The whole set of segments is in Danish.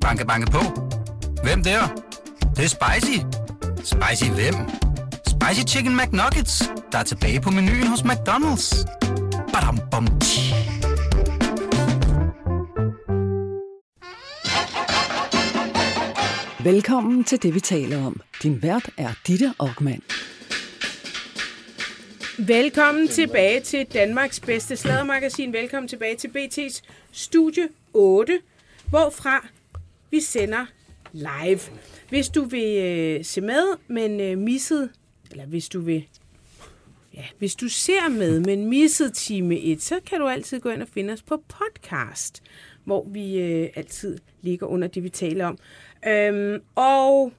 Banke, banke på. Hvem der? Det, det er spicy. Spicy hvem? Spicy Chicken McNuggets, der er tilbage på menuen hos McDonald's. Badum, bom, tji. Velkommen til det, vi taler om. Din vært er Ditte Aukmann. Velkommen tilbage til Danmarks bedste sladdermagasin. Velkommen tilbage til BT's Studie 8, hvorfra vi sender live. Hvis du vil øh, se med, men øh, misset, eller hvis du vil, ja, hvis du ser med, men misset time 1, så kan du altid gå ind og finde os på podcast, hvor vi øh, altid ligger under det, vi taler om. Øhm, og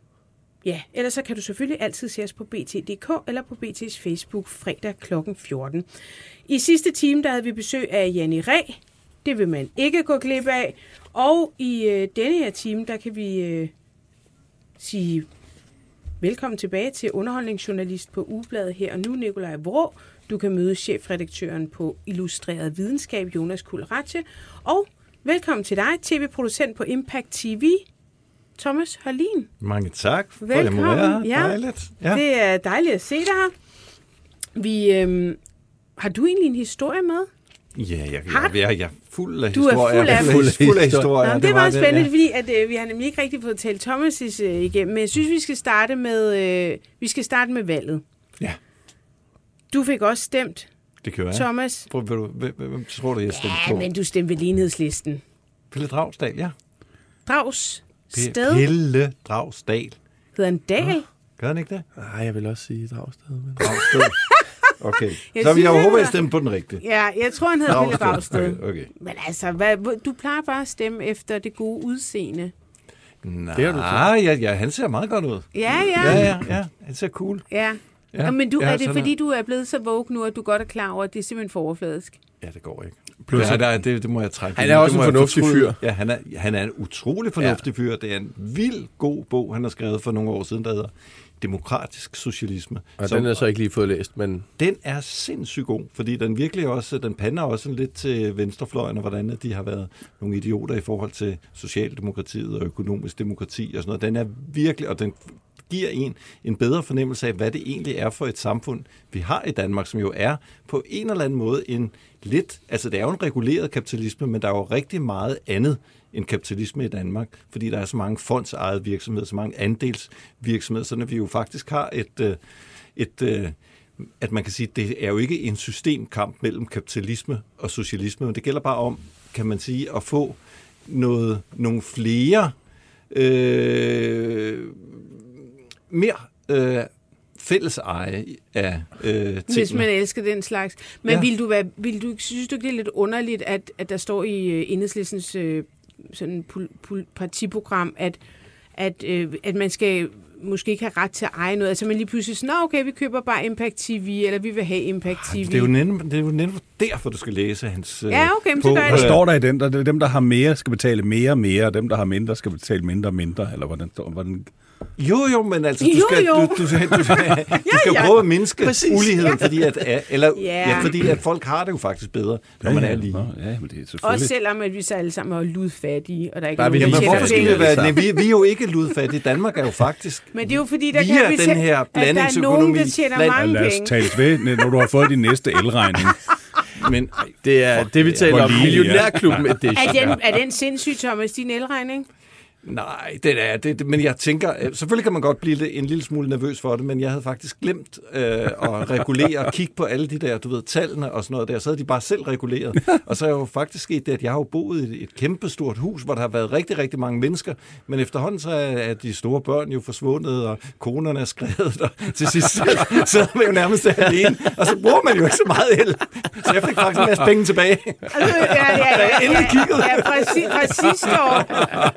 ja, ellers så kan du selvfølgelig altid se os på bt.dk eller på BT's Facebook fredag kl. 14. I sidste time, der havde vi besøg af Janni Ræ. Det vil man ikke gå glip af. Og i øh, denne her time, der kan vi øh, sige velkommen tilbage til underholdningsjournalist på Ugebladet her og nu, Nikolaj Vrå. Du kan møde chefredaktøren på Illustreret Videnskab, Jonas Kulratje. Og velkommen til dig, tv-producent på Impact TV, Thomas Harlin. Mange tak Velkommen. være. Ja. Dejligt. Ja. Det er dejligt at se dig her. Vi, øhm, har du egentlig en historie med? Ja, jeg, jeg, jeg, jeg fuld af Du er historier. fuld af- fuld af, fuld af historier. Nå, det, det var var spændende, ja. fordi at, øh, vi har nemlig ikke rigtig fået talt Thomas' øh, igennem, men jeg synes, vi skal starte med, øh, vi skal starte med valget. Ja, Du fik også stemt, det kører jeg. Thomas. Prøv, vil du, hvem, hvem tror du, jeg stemte Ja, på? men du stemte ved enhedslisten. Pelle Dragsdal, ja. Drags sted Pelle Dragsdal. hedder en dal. Gør han ikke det? Nej, jeg vil også sige Dragsted. Men... Dragsted. Okay, Jeg så synes, jeg håber, jeg stemte på den rigtige. Ja, jeg tror, han hedder Pelle Dragsted. Okay, okay. Men altså, hvad, du plejer bare at stemme efter det gode udseende. Nej, Det har du ja, ja, han ser meget godt ud. Ja, ja. Ja, ja, ja. Han ser cool. Ja. Ja, ja men du, ja, er det fordi, du er blevet så woke nu, at du godt er klar over, at det er simpelthen for overfladisk? Ja, det går ikke. Plus, ja, der, det, det må jeg trække. Han er også en fornuftig fyr. Ja, han er, han er en utrolig fornuftig fyr. Det er en vild god bog, han har skrevet for nogle år siden, der hedder Demokratisk Socialisme. og Som- den jeg så ikke lige fået læst, men den er sindssygt god, fordi den virkelig også, den pander også lidt til venstrefløjen, og hvordan de har været nogle idioter i forhold til socialdemokratiet og økonomisk demokrati og sådan noget. Den er virkelig, og den giver en en bedre fornemmelse af, hvad det egentlig er for et samfund, vi har i Danmark, som jo er på en eller anden måde en lidt, altså det er jo en reguleret kapitalisme, men der er jo rigtig meget andet end kapitalisme i Danmark, fordi der er så mange fondsejede virksomheder, så mange andelsvirksomheder, sådan at vi jo faktisk har et, øh, et øh, at man kan sige, det er jo ikke en systemkamp mellem kapitalisme og socialisme, men det gælder bare om, kan man sige, at få noget, nogle flere, øh, mere øh, fælles eje af øh, tingene. Hvis man elsker den slags. Men Ja. ja. vil du være, vil du, synes du ikke, det er lidt underligt, at, at der står i øh, enhedslistens øh, sådan pol, pol, partiprogram, at, at, øh, at man skal måske ikke have ret til at eje noget. Altså man lige pludselig sådan, "Nå, okay, vi køber bare Impact TV, eller vi vil have Impact TV. Det er, jo netop, det er jo netop derfor, du skal læse hans... øh, Ja, okay, men så gør jeg det. står der i den? Der, er dem, der har mere, skal betale mere og mere, og dem, der har mindre, skal betale mindre og mindre, eller hvordan hvordan? Jo, jo, men altså, du Jo, skal, jo. Du, du, du, skal, du skal ja. prøve at mindske Præcis. uligheden, fordi at, eller, Ja. ja. fordi at folk har det jo faktisk bedre, når man er lige. Nå, ja, men det er selvfølgelig. Også selvom, at vi så alle sammen er ludfattige, og der er ikke Der er vi nogen, Jamen, der lige hvorfor skal vi penge. være... Nej, vi, vi er jo ikke ludfattige. Danmark er jo faktisk... Men det er jo fordi, der Via kan vi den her at der er nogen, der blandingsøkonomi tjener mange Lad os penge. tales ved, når du har fået din næste elregning. Men, det er det, vi taler om. lige, ja. Millionærklubben edition. Er den, er den sindssyg, Thomas, din elregning? Nej, det er det, det. Men jeg tænker... øh, Selvfølgelig kan man godt blive en lille smule nervøs for det, men jeg havde faktisk glemt øh, at regulere og kigge på alle de der, du ved, tallene og sådan noget der. Så havde de bare selv reguleret. Og så er jo faktisk sket det, at jeg har jo boet i et, kæmpestort hus, hvor der har været rigtig, rigtig mange mennesker. Men efterhånden så er, de store børn jo forsvundet, og konerne er skrevet, og til sidst sidder man jo nærmest alene. Og så bruger man jo ikke så meget el. Så jeg fik faktisk en masse penge tilbage. Altså, ja, ja, ja, endelig kiggede. Ja, fra, si, fra sidste år.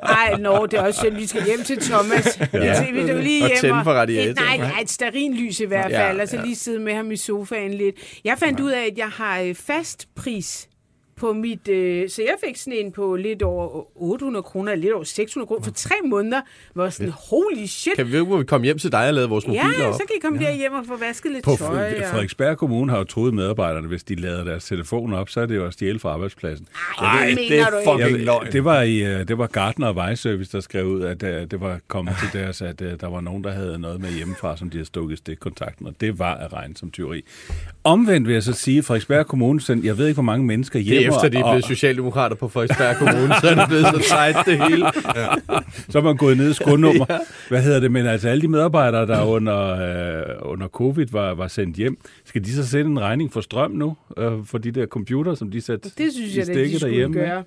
Ej, nå, det er også synd, vi skal hjem til Thomas. Ja. Vi vil lige Og hjem tænde for radiatoren. Nej, nej, et stearinlys i hvert Ja, fald, og så ja. lige sidde med ham i sofaen lidt. Jeg fandt ud af, at jeg har øh, fast pris på mit... Øh, så jeg fik sådan en på lidt over 800 kroner, lidt over 600 kroner for tre måneder. Var sådan, holy shit. Kan vi ikke komme hjem til dig og lade vores mobiler Ja, op? så kan I komme ja. derhjem og få vasket lidt På tøj. og- Frederiksberg Kommune har jo troet medarbejderne, hvis de lader deres telefon op, så er det jo at stjæle fra arbejdspladsen. Ej, det mener du ikke. fucking løgn. det var i øh, det var Gartner og Vejservice, der skrev ud, at øh, det var kommet til deres, at øh, der var nogen, der havde noget med hjemmefra, som de havde stukket i stikkontakten, og det var at regne som tyveri. Omvendt vil jeg så sige, at Frederiksberg Kommune sendte, jeg ved ikke, hvor mange mennesker hjem. Det er efter, de er og- blevet socialdemokrater på Frederiksberg Kommune, så er det blevet så sejt det hele. Så er man gået ned i skudnummer. Hvad hedder det? Men altså alle de medarbejdere, der under, øh, under covid var, var sendt hjem, skal de så sende en regning for strøm nu? Øh, for de der computer, som de satte Det synes jeg, at de skulle derhjemme? gøre.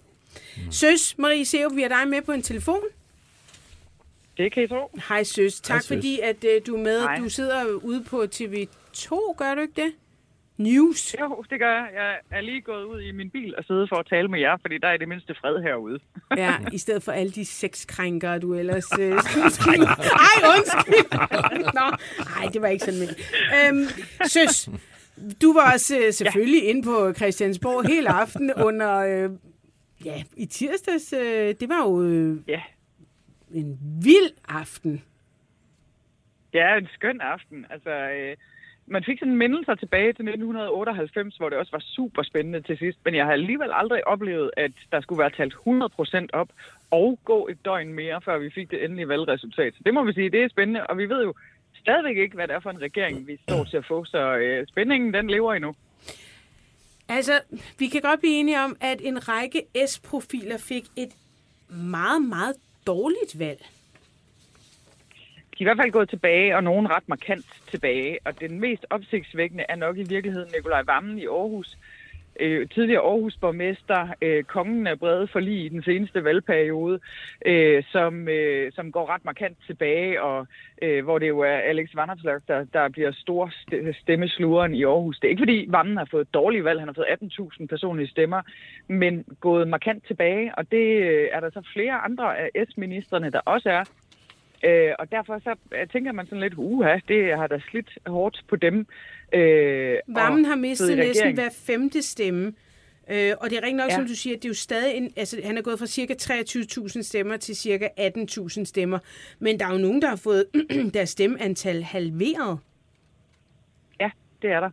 Søs, Marie Seup, vi har dig med på en telefon. Det kan I tro. Hej søs, tak Hej, søs. fordi at øh, du er med. Hej. Du sidder ude på TV2, gør du ikke det? News. Jo, det gør jeg. Jeg er lige gået ud i min bil og siddet for at tale med jer, fordi der er i det mindste fred herude. Ja, i stedet for alle de sexkrænkere, du ellers... Øh, Ej, undskyld! Nå, ej, det var ikke sådan ment. Øhm, søs, du var også øh, selvfølgelig ja. inde på Christiansborg hele aften under... Øh, ja, i tirsdags. Øh, det var jo øh, Ja, en vild aften. det er en skøn aften. Altså, øh, man fik sådan mindelser tilbage til 1998, hvor det også var super spændende til sidst, men jeg har alligevel aldrig oplevet, at der skulle være talt 100% op og gå et døgn mere, før vi fik det endelige valgresultat. Så det må vi sige, det er spændende, og vi ved jo stadigvæk ikke, hvad det er for en regering, vi står til at få, så øh, spændingen, den lever endnu. Altså, vi kan godt blive enige om, at en række S-profiler fik et meget, meget dårligt valg de er i hvert fald gået tilbage, og nogen ret markant tilbage. Og den mest opsigtsvækkende er nok i virkeligheden Nikolaj Vammen i Aarhus. Øh, tidligere Aarhus-borgmester, øh, kongen af brede forlig i den seneste valgperiode, øh, som, øh, som går ret markant tilbage, og øh, hvor det jo er Alex Vanderslag, der, der bliver stor st- stemmesluren i Aarhus. Det er ikke fordi Vammen har fået dårlig valg, han har fået 18.000 personlige stemmer, men gået markant tilbage, og det øh, er der så flere andre af S-ministerne, der også er. Øh, og derfor så øh, tænker man sådan lidt, uha, det har da slidt hårdt på dem. Øh, Vammen og har mistet næsten hver femte stemme. Øh, og det er rigtig nok, ja. Ja. som du siger, det er jo stadig en, altså, han er gået fra cirka 23.000 stemmer til cirka 18.000 stemmer. Men der er jo nogen, der har fået deres stemmeantal halveret. Ja, det er der.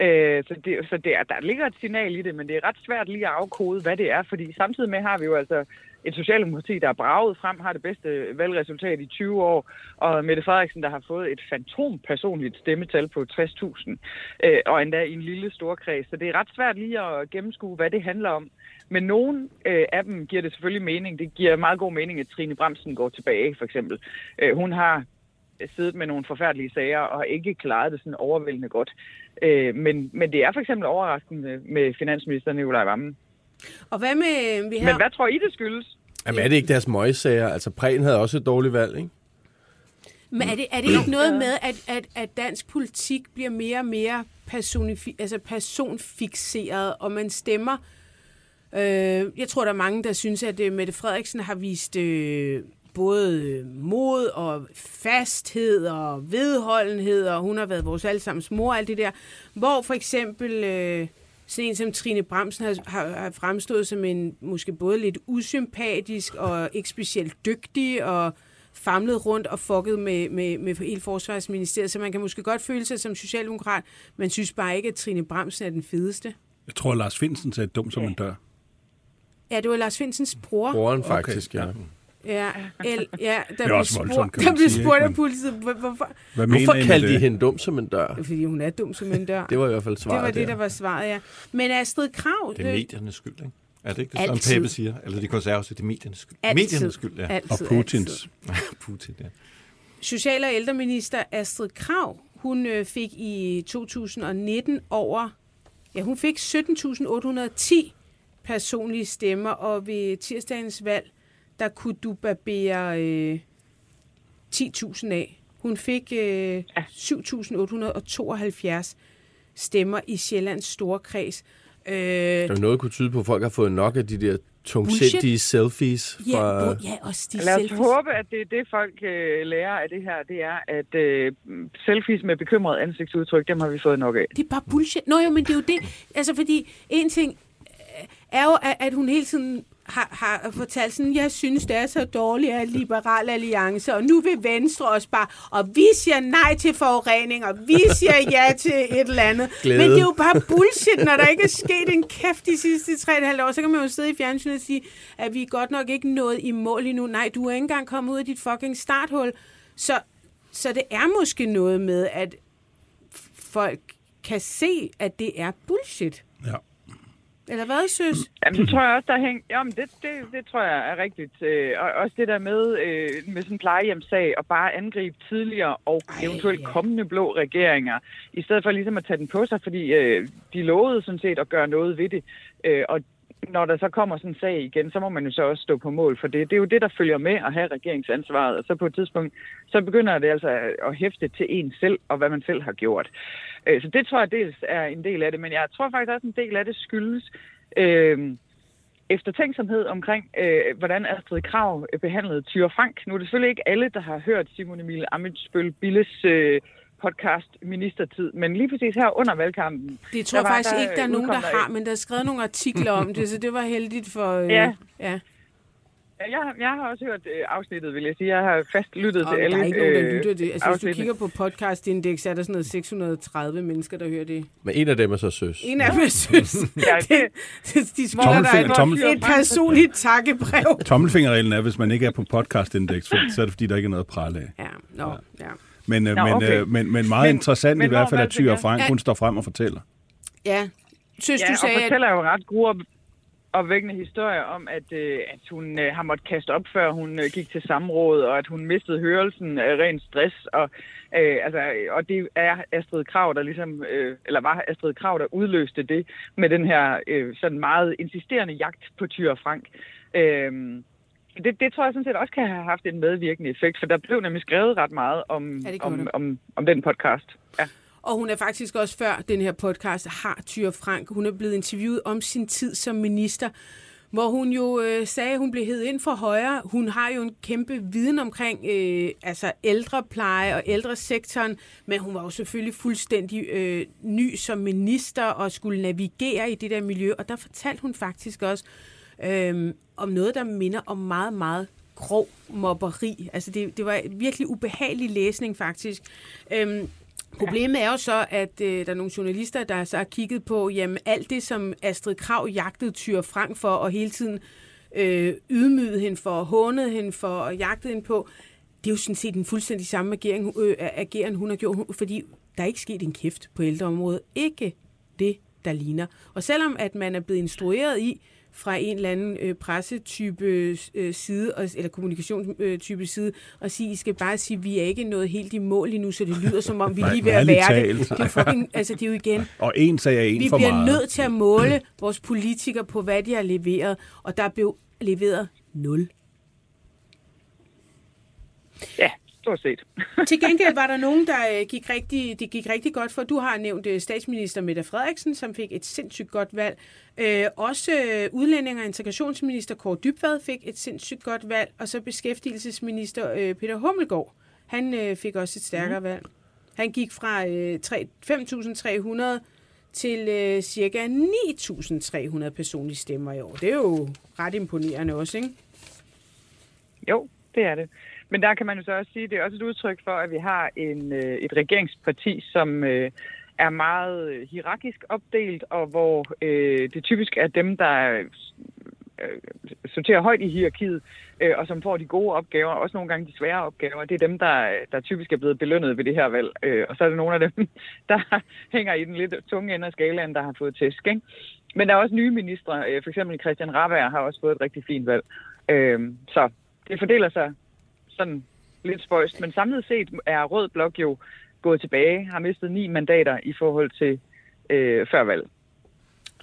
Øh, så det, så det er, der ligger et signal i det, men det er ret svært lige at afkode, hvad det er, fordi samtidig med har vi jo altså et socialdemokrati, der er braget frem, har det bedste valgresultat i 20 år, og Mette Frederiksen, der har fået et fantompersonligt stemmetal på 60.000, øh, og endda i en lille storkreds. Så det er ret svært lige at gennemskue, hvad det handler om. Men nogen øh, af dem giver det selvfølgelig mening. Det giver meget god mening, at Trine Bremsen går tilbage, for eksempel. Øh, hun har siddet med nogle forfærdelige sager og har ikke klaret det sådan overvældende godt. Øh, men, men det er for eksempel overraskende med finansminister Nikolaj Vammen. Og hvad med... Vi har, Men hvad tror I, det skyldes? Jamen er det ikke deres møgsager? Altså Prehn havde også et dårligt valg, ikke? Men er det, er det ikke noget med, at, at, at dansk politik bliver mere og mere personifi- altså personfixeret, og man stemmer... Øh, jeg tror, der er mange, der synes, at øh, Mette Frederiksen har vist øh, både mod og fasthed og vedholdenhed, og hun har været vores allesammens mor og alt det der. Hvor for eksempel... Øh, sådan en som Trine Bremsen har, har, har fremstået som en måske både lidt usympatisk og ikke specielt dygtig og famlet rundt og fucket med, med, med hele forsvarsministeriet, så man kan måske godt føle sig som socialdemokrat, men synes bare ikke, at Trine Bremsen er den fedeste. Jeg tror, at Lars Finsen sagde dum som en dør. Ja, det var Lars Finsens bror. Broren faktisk, Okay, ja. Ja, el, ja der, blev også spurgt, voldsomt, kan der man blev sige, spurgt ikke? af Men- politiet, hvor- hvorfor? Hvad Hvorfor kaldte de det? hende dum som en dør? Fordi hun er dum som en dør. Det var i hvert fald det svaret var det, der. der var svaret, ja. Men Astrid Krav... Det er øh, mediernes skyld, ikke? Er det ikke det, som Altid. Pape siger? Eller de konservative, det er mediernes skyld. altid, Mediernes skyld, ja. Altid, Og Putins. Putin, ja. Social- og ældreminister Astrid Krav, hun øh, fik i 2019 over, ja, hun fik 17.810 personlige stemmer, og ved tirsdagens valg, der kunne du barbere øh, 10.000 af. Hun fik øh, 7.872 stemmer i Sjællands store kreds. Øh, Der er noget, kunne tyde på, at folk har fået nok af de der tungsindige selfies. ja, Fra... hvor- ja, også de Lad os selfies. håbe, at det er det, folk øh, lærer af det her. Det er, at øh, selfies med bekymret ansigtsudtryk, dem har vi fået nok af. Det er bare bullshit. Nå jo, men det er jo det. Altså, fordi en ting... øh, er jo, at, at hun hele tiden har, har fortalt sådan, jeg synes, det er så dårligt at Liberal Alliance, og nu vil Venstre også bare, og vi siger nej til forurening, og vi siger ja til et eller andet. Glæde. Men det er jo bare bullshit, når der ikke er sket en kæft de sidste 3,5 år, så kan man jo sidde i fjernsynet og sige, at vi er godt nok ikke nået i mål endnu. Nej, du er ikke engang kommet ud af dit fucking starthul. Så, så det er måske noget med, at folk kan se, at det er bullshit. Ja. Eller hvad, synes? Jamen, det tror jeg også, der hænger... Jamen, det, det, det tror jeg er rigtigt. Øh, Og også det der med, øh, med sådan en plejehjemsag, og bare angribe tidligere og Ej, eventuelt ja. kommende blå regeringer, i stedet for ligesom at tage den på sig, fordi øh, de lovede sådan set at gøre noget ved det. Øh, og når der så kommer sådan en sag igen, så må man jo så også stå på mål for det. Det er jo det, der følger med at have regeringsansvaret, og så på et tidspunkt, så begynder det altså at hæfte til en selv, og hvad man selv har gjort. Øh, så det tror jeg dels er en del af det, men jeg tror faktisk også en del af det skyldes øh, eftertænksomhed omkring, øh, hvordan Astrid Krav behandlede Tyre Frank. Nu er det selvfølgelig ikke alle, der har hørt Simon Emil Amitsbøl Billes øh, podcast Ministertid, men lige præcis her under valgkampen. Det tror jeg der var- faktisk der ikke, der er nogen, der der har, men der er skrevet nogle artikler om det, så det var heldigt for... Øh, Ja. ja. Jeg, jeg har også hørt øh, afsnittet, vil jeg sige. Jeg har fast lyttet Og til der alle er ikke nogen, der øh, lytter det. Altså, hvis du kigger på podcastindex, er der sådan noget 630 mennesker, der hører det. Men en af dem er så søs. En af dem synes, Ja, det, det, de skylder dig et, tommel- et personligt takkebrev. Tommelfingerreglen er, hvis man ikke er på podcastindex, så er det fordi, der ikke er noget at prale af. Ja, nå, ja. Men, øh, Nå, men, okay. øh, men, men meget Men- interessant men i hvert fald, at jeg? Frank, Ja. hun står frem og fortæller. Ja, synes ja, du og sagde, at... fortæller jo ret gode opvækkende historier om, at, øh, at hun øh, har måttet kaste op, før hun øh, gik til samråd, og at hun mistede hørelsen af ren stress. Og, øh, altså, og det er Astrid Krav, der ligesom, øh, eller var Astrid Krav, der udløste det med den her øh, sådan meget insisterende jagt på Tyre Frank. Øh, det, det tror jeg sådan set også kan have haft en medvirkende effekt, for der blev nemlig skrevet ret meget om, Ja, om, der. om, om den podcast. Ja. Og hun er faktisk også før den her podcast, har Tyre Frank. Hun er blevet interviewet om sin tid som minister, hvor hun jo øh, sagde, at hun blev hed ind for højre. Hun har jo en kæmpe viden omkring øh, altså ældrepleje og ældresektoren, men hun var jo selvfølgelig fuldstændig øh, ny som minister og skulle navigere i det der miljø. Og der fortalte hun faktisk også øh, om noget, der minder om meget, meget grov mobberi. Altså det, det var virkelig ubehagelig læsning faktisk. Øhm, Problemet er jo så, at øh, der er nogle journalister, der så har kigget på, jamen alt det, som Astrid Krav jagtede Tyre Frank for, og hele tiden øh, ydmygede hende for, hånede hende for, og jagtede hende på, det er jo sådan set den fuldstændig samme agering, øh, ageren, hun har gjort, fordi der er ikke sket en kæft på ældreområdet. Ikke det, der ligner. Og selvom at man er blevet instrueret i, fra en eller anden øh, pressetype øh, side, og, eller kommunikationstype side, og sige, I skal bare sige, vi er ikke nået helt i mål endnu, så det lyder som om, vi er lige ved at være det. Det er, fucking, altså, det er jo igen, Og en sag er en vi for bliver meget. nødt til at måle vores politikere på, hvad de har leveret, og der blev leveret nul. ja, stort set. Til gengæld var der nogen, der øh, gik rigtig, det gik rigtig godt for. Du har nævnt øh, statsminister Mette Frederiksen, som fik et sindssygt godt valg. Øh, også øh, udlænding- og integrationsminister Kåre Dybvad fik et sindssygt godt valg. Og så beskæftigelsesminister øh, Peter Hummelgaard, han øh, fik også et stærkere valg. Han gik fra øh, tre- 5.300 til øh, cirka 9.300 personlige stemmer i år. Det er jo ret imponerende også, ikke? Jo, det er det. Men der kan man jo så også sige, at det er også et udtryk for, at vi har en, øh, et regeringsparti, som øh, er meget øh, hierarkisk opdelt, og hvor øh, det typisk er dem, der øh, sorterer højt i hierarkiet, øh, og som får de gode opgaver, også nogle gange de svære opgaver. Det er dem, der, der typisk er blevet belønnet ved det her valg. Øh, og så er det nogle af dem, der hænger i den lidt tunge ende af skalaen, der har fået tæsk. Ikke? Men der er også nye ministre. Øh, for eksempel Christian Rabær har også fået et rigtig fint valg. Øh, så det fordeler sig sådan lidt spøjst. Men samlet set er Rød Blok jo gået tilbage, har mistet ni mandater i forhold til øh, før valg.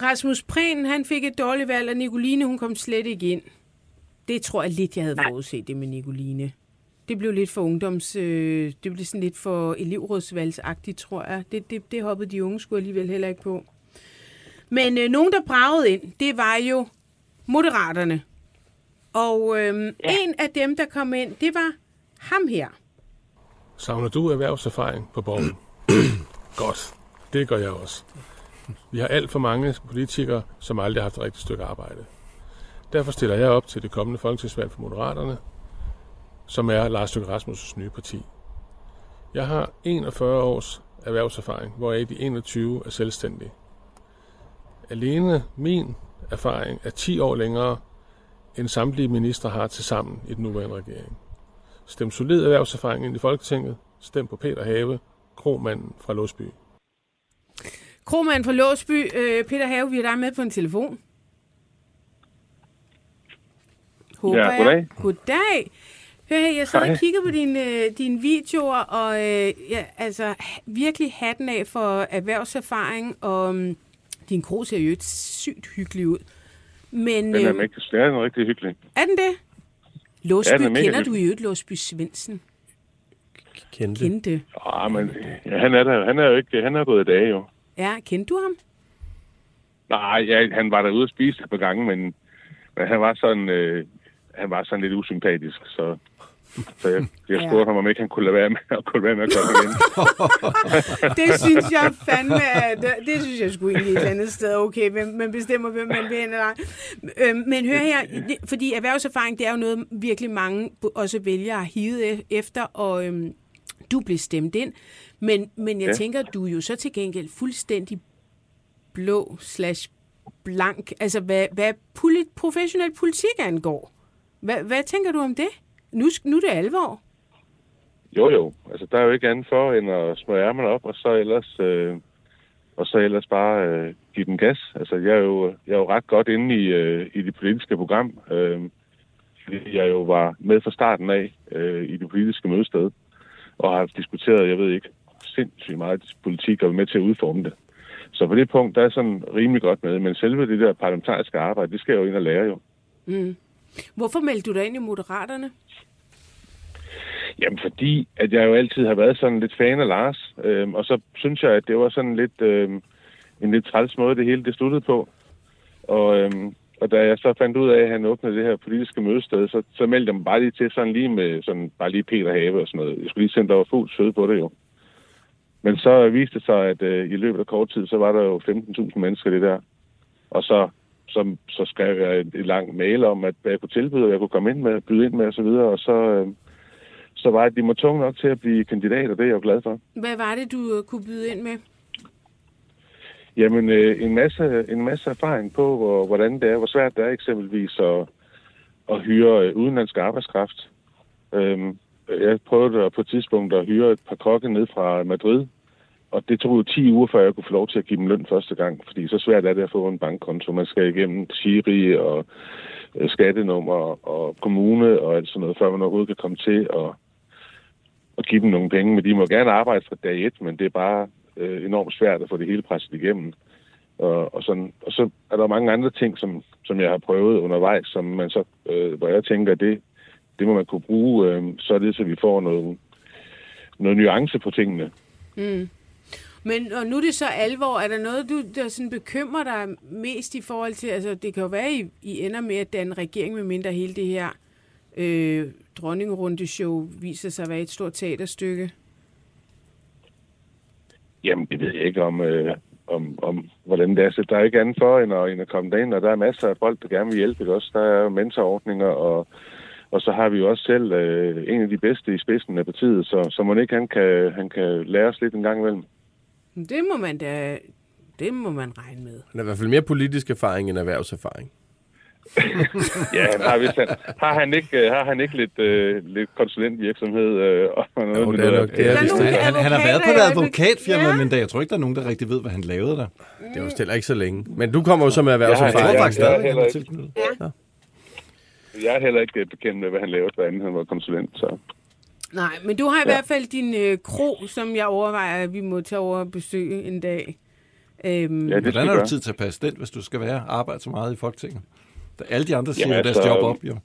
Rasmus Prehn, han fik et dårligt valg, og Nicoline, hun kom slet ikke ind. Det tror jeg lidt, jeg havde Nej. forudset, det med Nicoline. Det blev lidt for ungdoms... Øh, det blev sådan lidt for elevrådsvalgsagtigt, tror jeg. Det, det, det hoppede de unge skulle alligevel heller ikke på. Men øh, nogen, der bragede ind, det var jo Moderaterne. Og øh, ja. en af dem, der kom ind, det var ham her. Savner du erhvervserfaring på borgen? Godt. Det gør jeg også. Vi har alt for mange politikere, som aldrig har haft et rigtigt stykke arbejde. Derfor stiller jeg op til det kommende folketingsvalg for Moderaterne, som er Lars Løkke Rasmussens nye parti. Jeg har 41 års erhvervserfaring, hvoraf de 21 er selvstændige. Alene min erfaring er 10 år længere, end samtlige ministre har til sammen i den nuværende regering. Stem solid erhvervserfaring ind i Folketinget. Stem på Peter Have, kromanden fra Låsby. Kromand fra Låsby, øh, Peter Have, vi er der med på en telefon. Håber Ja, goddag. Jeg. Goddag. Hør her, jeg sad og kiggede på dine, øh, dine videoer, og øh, ja, altså virkelig hatten af for erhvervserfaring, og um, din kro ser jo et sygt hyggelig ud. Men Den er øh, mægtig. Den er rigtig hyggelig. er den det? Låsby, Ja, den er kender du hyggelig. jo et Låsby Svendsen? Kendte. Kendte. Ah, men ja, han er der. Han er jo ikke... Han er gået i dag, jo. Ja, kendte du ham? Nej, ja, han var derude og spise et par gange, men, men han var sådan... Øh, han var sådan lidt usympatisk, så... Så jeg, jeg Ja. spurgte ham, om ikke han kunne lade være med at, kunne lade være med at komme igen. Det synes jeg fandme, er- det, det synes jeg sgu egentlig et andet sted okay, hvem man bestemmer, hvem man vil hen eller ej. Øhm, Men hør her, det- fordi erhvervserfaring, det er jo noget, virkelig mange også vælger at hive e- efter, og øhm, du blev stemt ind. Men, men jeg Ja. tænker, du er jo så til gengæld fuldstændig blå slash blank, altså hvad, hvad polit, professionel politik angår. Hvad, hvad tænker du om det? Nu, nu er det alvor. Jo, jo. Altså, der er jo ikke andet for, end at smøre ærmerne op, og så ellers, øh, og så ellers bare øh, give den gas. Altså, jeg er jo, jeg er jo ret godt inde i, øh, i det politiske program, øh, fordi jeg jo var med fra starten af øh, i det politiske mødested, og har diskuteret, jeg ved ikke, sindssygt meget politik, og været med til at udforme det. Så på det punkt, der er sådan rimelig godt med, men selve det der parlamentariske arbejde, det skal jeg jo ind og lære jo. Mm. Hvorfor meldte du dig ind i Moderaterne? Jamen, fordi at jeg jo altid har været sådan lidt fan af Lars, øhm, og så synes jeg, at det var sådan lidt øhm, en lidt træls måde, det hele det sluttede på. Og, øhm, og da jeg så fandt ud af, at han åbnede det her politiske mødested, så, så meldte jeg mig bare lige til sådan lige med sådan, bare lige Peter Have og sådan noget. Jeg skulle lige sende, over var fuldt søde på det jo. Men så viste det sig, at øh, i løbet af kort tid, så var der jo 15.000 mennesker det der. Og så, så, så skrev jeg et, et langt mail om, at hvad jeg kunne tilbyde, og jeg kunne komme ind med, byde ind med osv., og så, øh, så var de mig tunge nok til at blive kandidat, og det er jeg jo glad for. Hvad var det, du øh, kunne byde ind med? Jamen, øh, en, masse, en masse erfaring på, hvor, hvordan det er, hvor svært det er eksempelvis at, at hyre øh, udenlandsk arbejdskraft. Øhm, jeg prøvede på et tidspunkt at hyre et par kokke ned fra Madrid, og det tog jo 10 uger, før jeg kunne få lov til at give dem løn første gang, fordi så svært er det at få en bankkonto. Man skal igennem Siri og øh, skattenummer og kommune og alt sådan noget, før man overhovedet kan komme til at, at give dem nogle penge. Men de må gerne arbejde fra dag et, men det er bare øh, enormt svært at få det hele presset igennem. Og, og, sådan, og så er der mange andre ting, som, som jeg har prøvet undervejs, som man så, øh, hvor jeg tænker, det, det må man kunne bruge, øh, så er det, så vi får noget, noget nuance på tingene. Mm. Men og nu er det så alvor. Er der noget, du der sådan bekymrer dig mest i forhold til... Altså, det kan jo være, I, I ender med at danne regering, med mindre hele det her øh, dronningrundeshow viser sig at være et stort teaterstykke. Jamen, det ved jeg ikke om, øh, om, om hvordan det er. Så der er ikke andet for, end at, end at komme derind, og der er masser af folk, der gerne vil hjælpe. os. Der er mentorordninger, og, og så har vi jo også selv øh, en af de bedste i spidsen af partiet, så, så må ikke han kan, han kan lære os lidt en gang imellem. Det må man da... Det må man regne med. Han har i hvert fald mere politisk erfaring end erhvervserfaring. Ja, han har, vist, han, har, han ikke, øh, har han ikke lidt, øh, lidt konsulentvirksomhed? Øh, og noget Jo, det er noget- nok- det er er. Han, han har været på et jeg- advokatfirma, Ja. men der, jeg tror ikke, der er nogen, der rigtig ved, hvad han lavede der. Det er jo heller ikke så længe. Men du kommer jo så med Jeg Jeg erhvervserfaring. Stadig, han heller er ikke. tilknyttet. Jeg er heller ikke bekendt med, hvad han lavede, hvad andet han var konsulent. Så. Nej, men du har i hvert fald din øh, kro, som jeg overvejer, at vi må tage over og besøge en dag. Øhm, Ja, det Hvordan har du tid til at passe den, hvis du skal være arbejde så meget i Folketinget? Da alle de andre siger Jamen, Jamen, deres altså, job op, jo.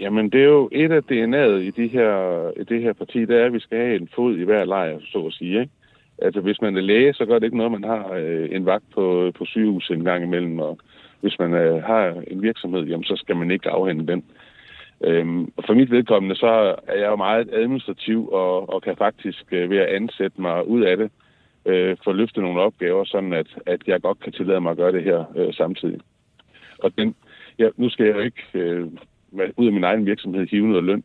Jamen, det er jo et af DNA'et i, de her, i det her parti, det er, at vi skal have en fod i hver lejr, så at sige. Ikke? Altså, hvis man er læge, så gør det ikke noget, man har øh, en vagt på, på sygehuset en gang imellem, og hvis man øh, har en virksomhed, jamen, så skal man ikke afhænde den. Øhm, for mit vedkommende, så er jeg jo meget administrativ, og, og kan faktisk øh, ved at ansætte mig ud af det, øh, få løftet nogle opgaver, sådan at, at jeg godt kan tillade mig at gøre det her øh, samtidig. Og den, ja, nu skal jeg jo ikke øh, ud af min egen virksomhed hive noget løn,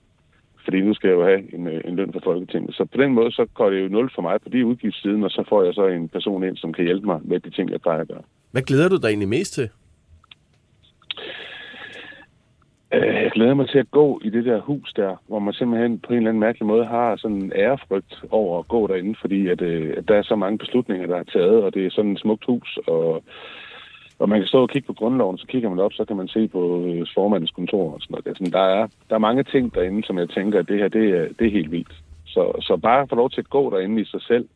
fordi nu skal jeg jo have en, øh, en løn fra Folketinget. Så på den måde, så går det jo nul for mig på de udgiftssiden, og så får jeg så en person ind, som kan hjælpe mig med de ting, jeg plejer at gøre. Hvad glæder du dig egentlig mest til? Øh, Jeg glæder mig til at gå i det der hus der, hvor man simpelthen på en eller anden mærkelig måde har sådan en ærefrygt over at gå derinde, fordi at, øh, at der er så mange beslutninger, der er taget, og det er sådan et smukt hus, og, og man kan stå og kigge på grundloven, så kigger man op, så kan man se på øh, formandens kontor og sådan noget. Altså, der, er, der er mange ting derinde, som jeg tænker, at det her, det er, det er helt vildt. Så, så bare at få lov til at gå derinde i sig selv,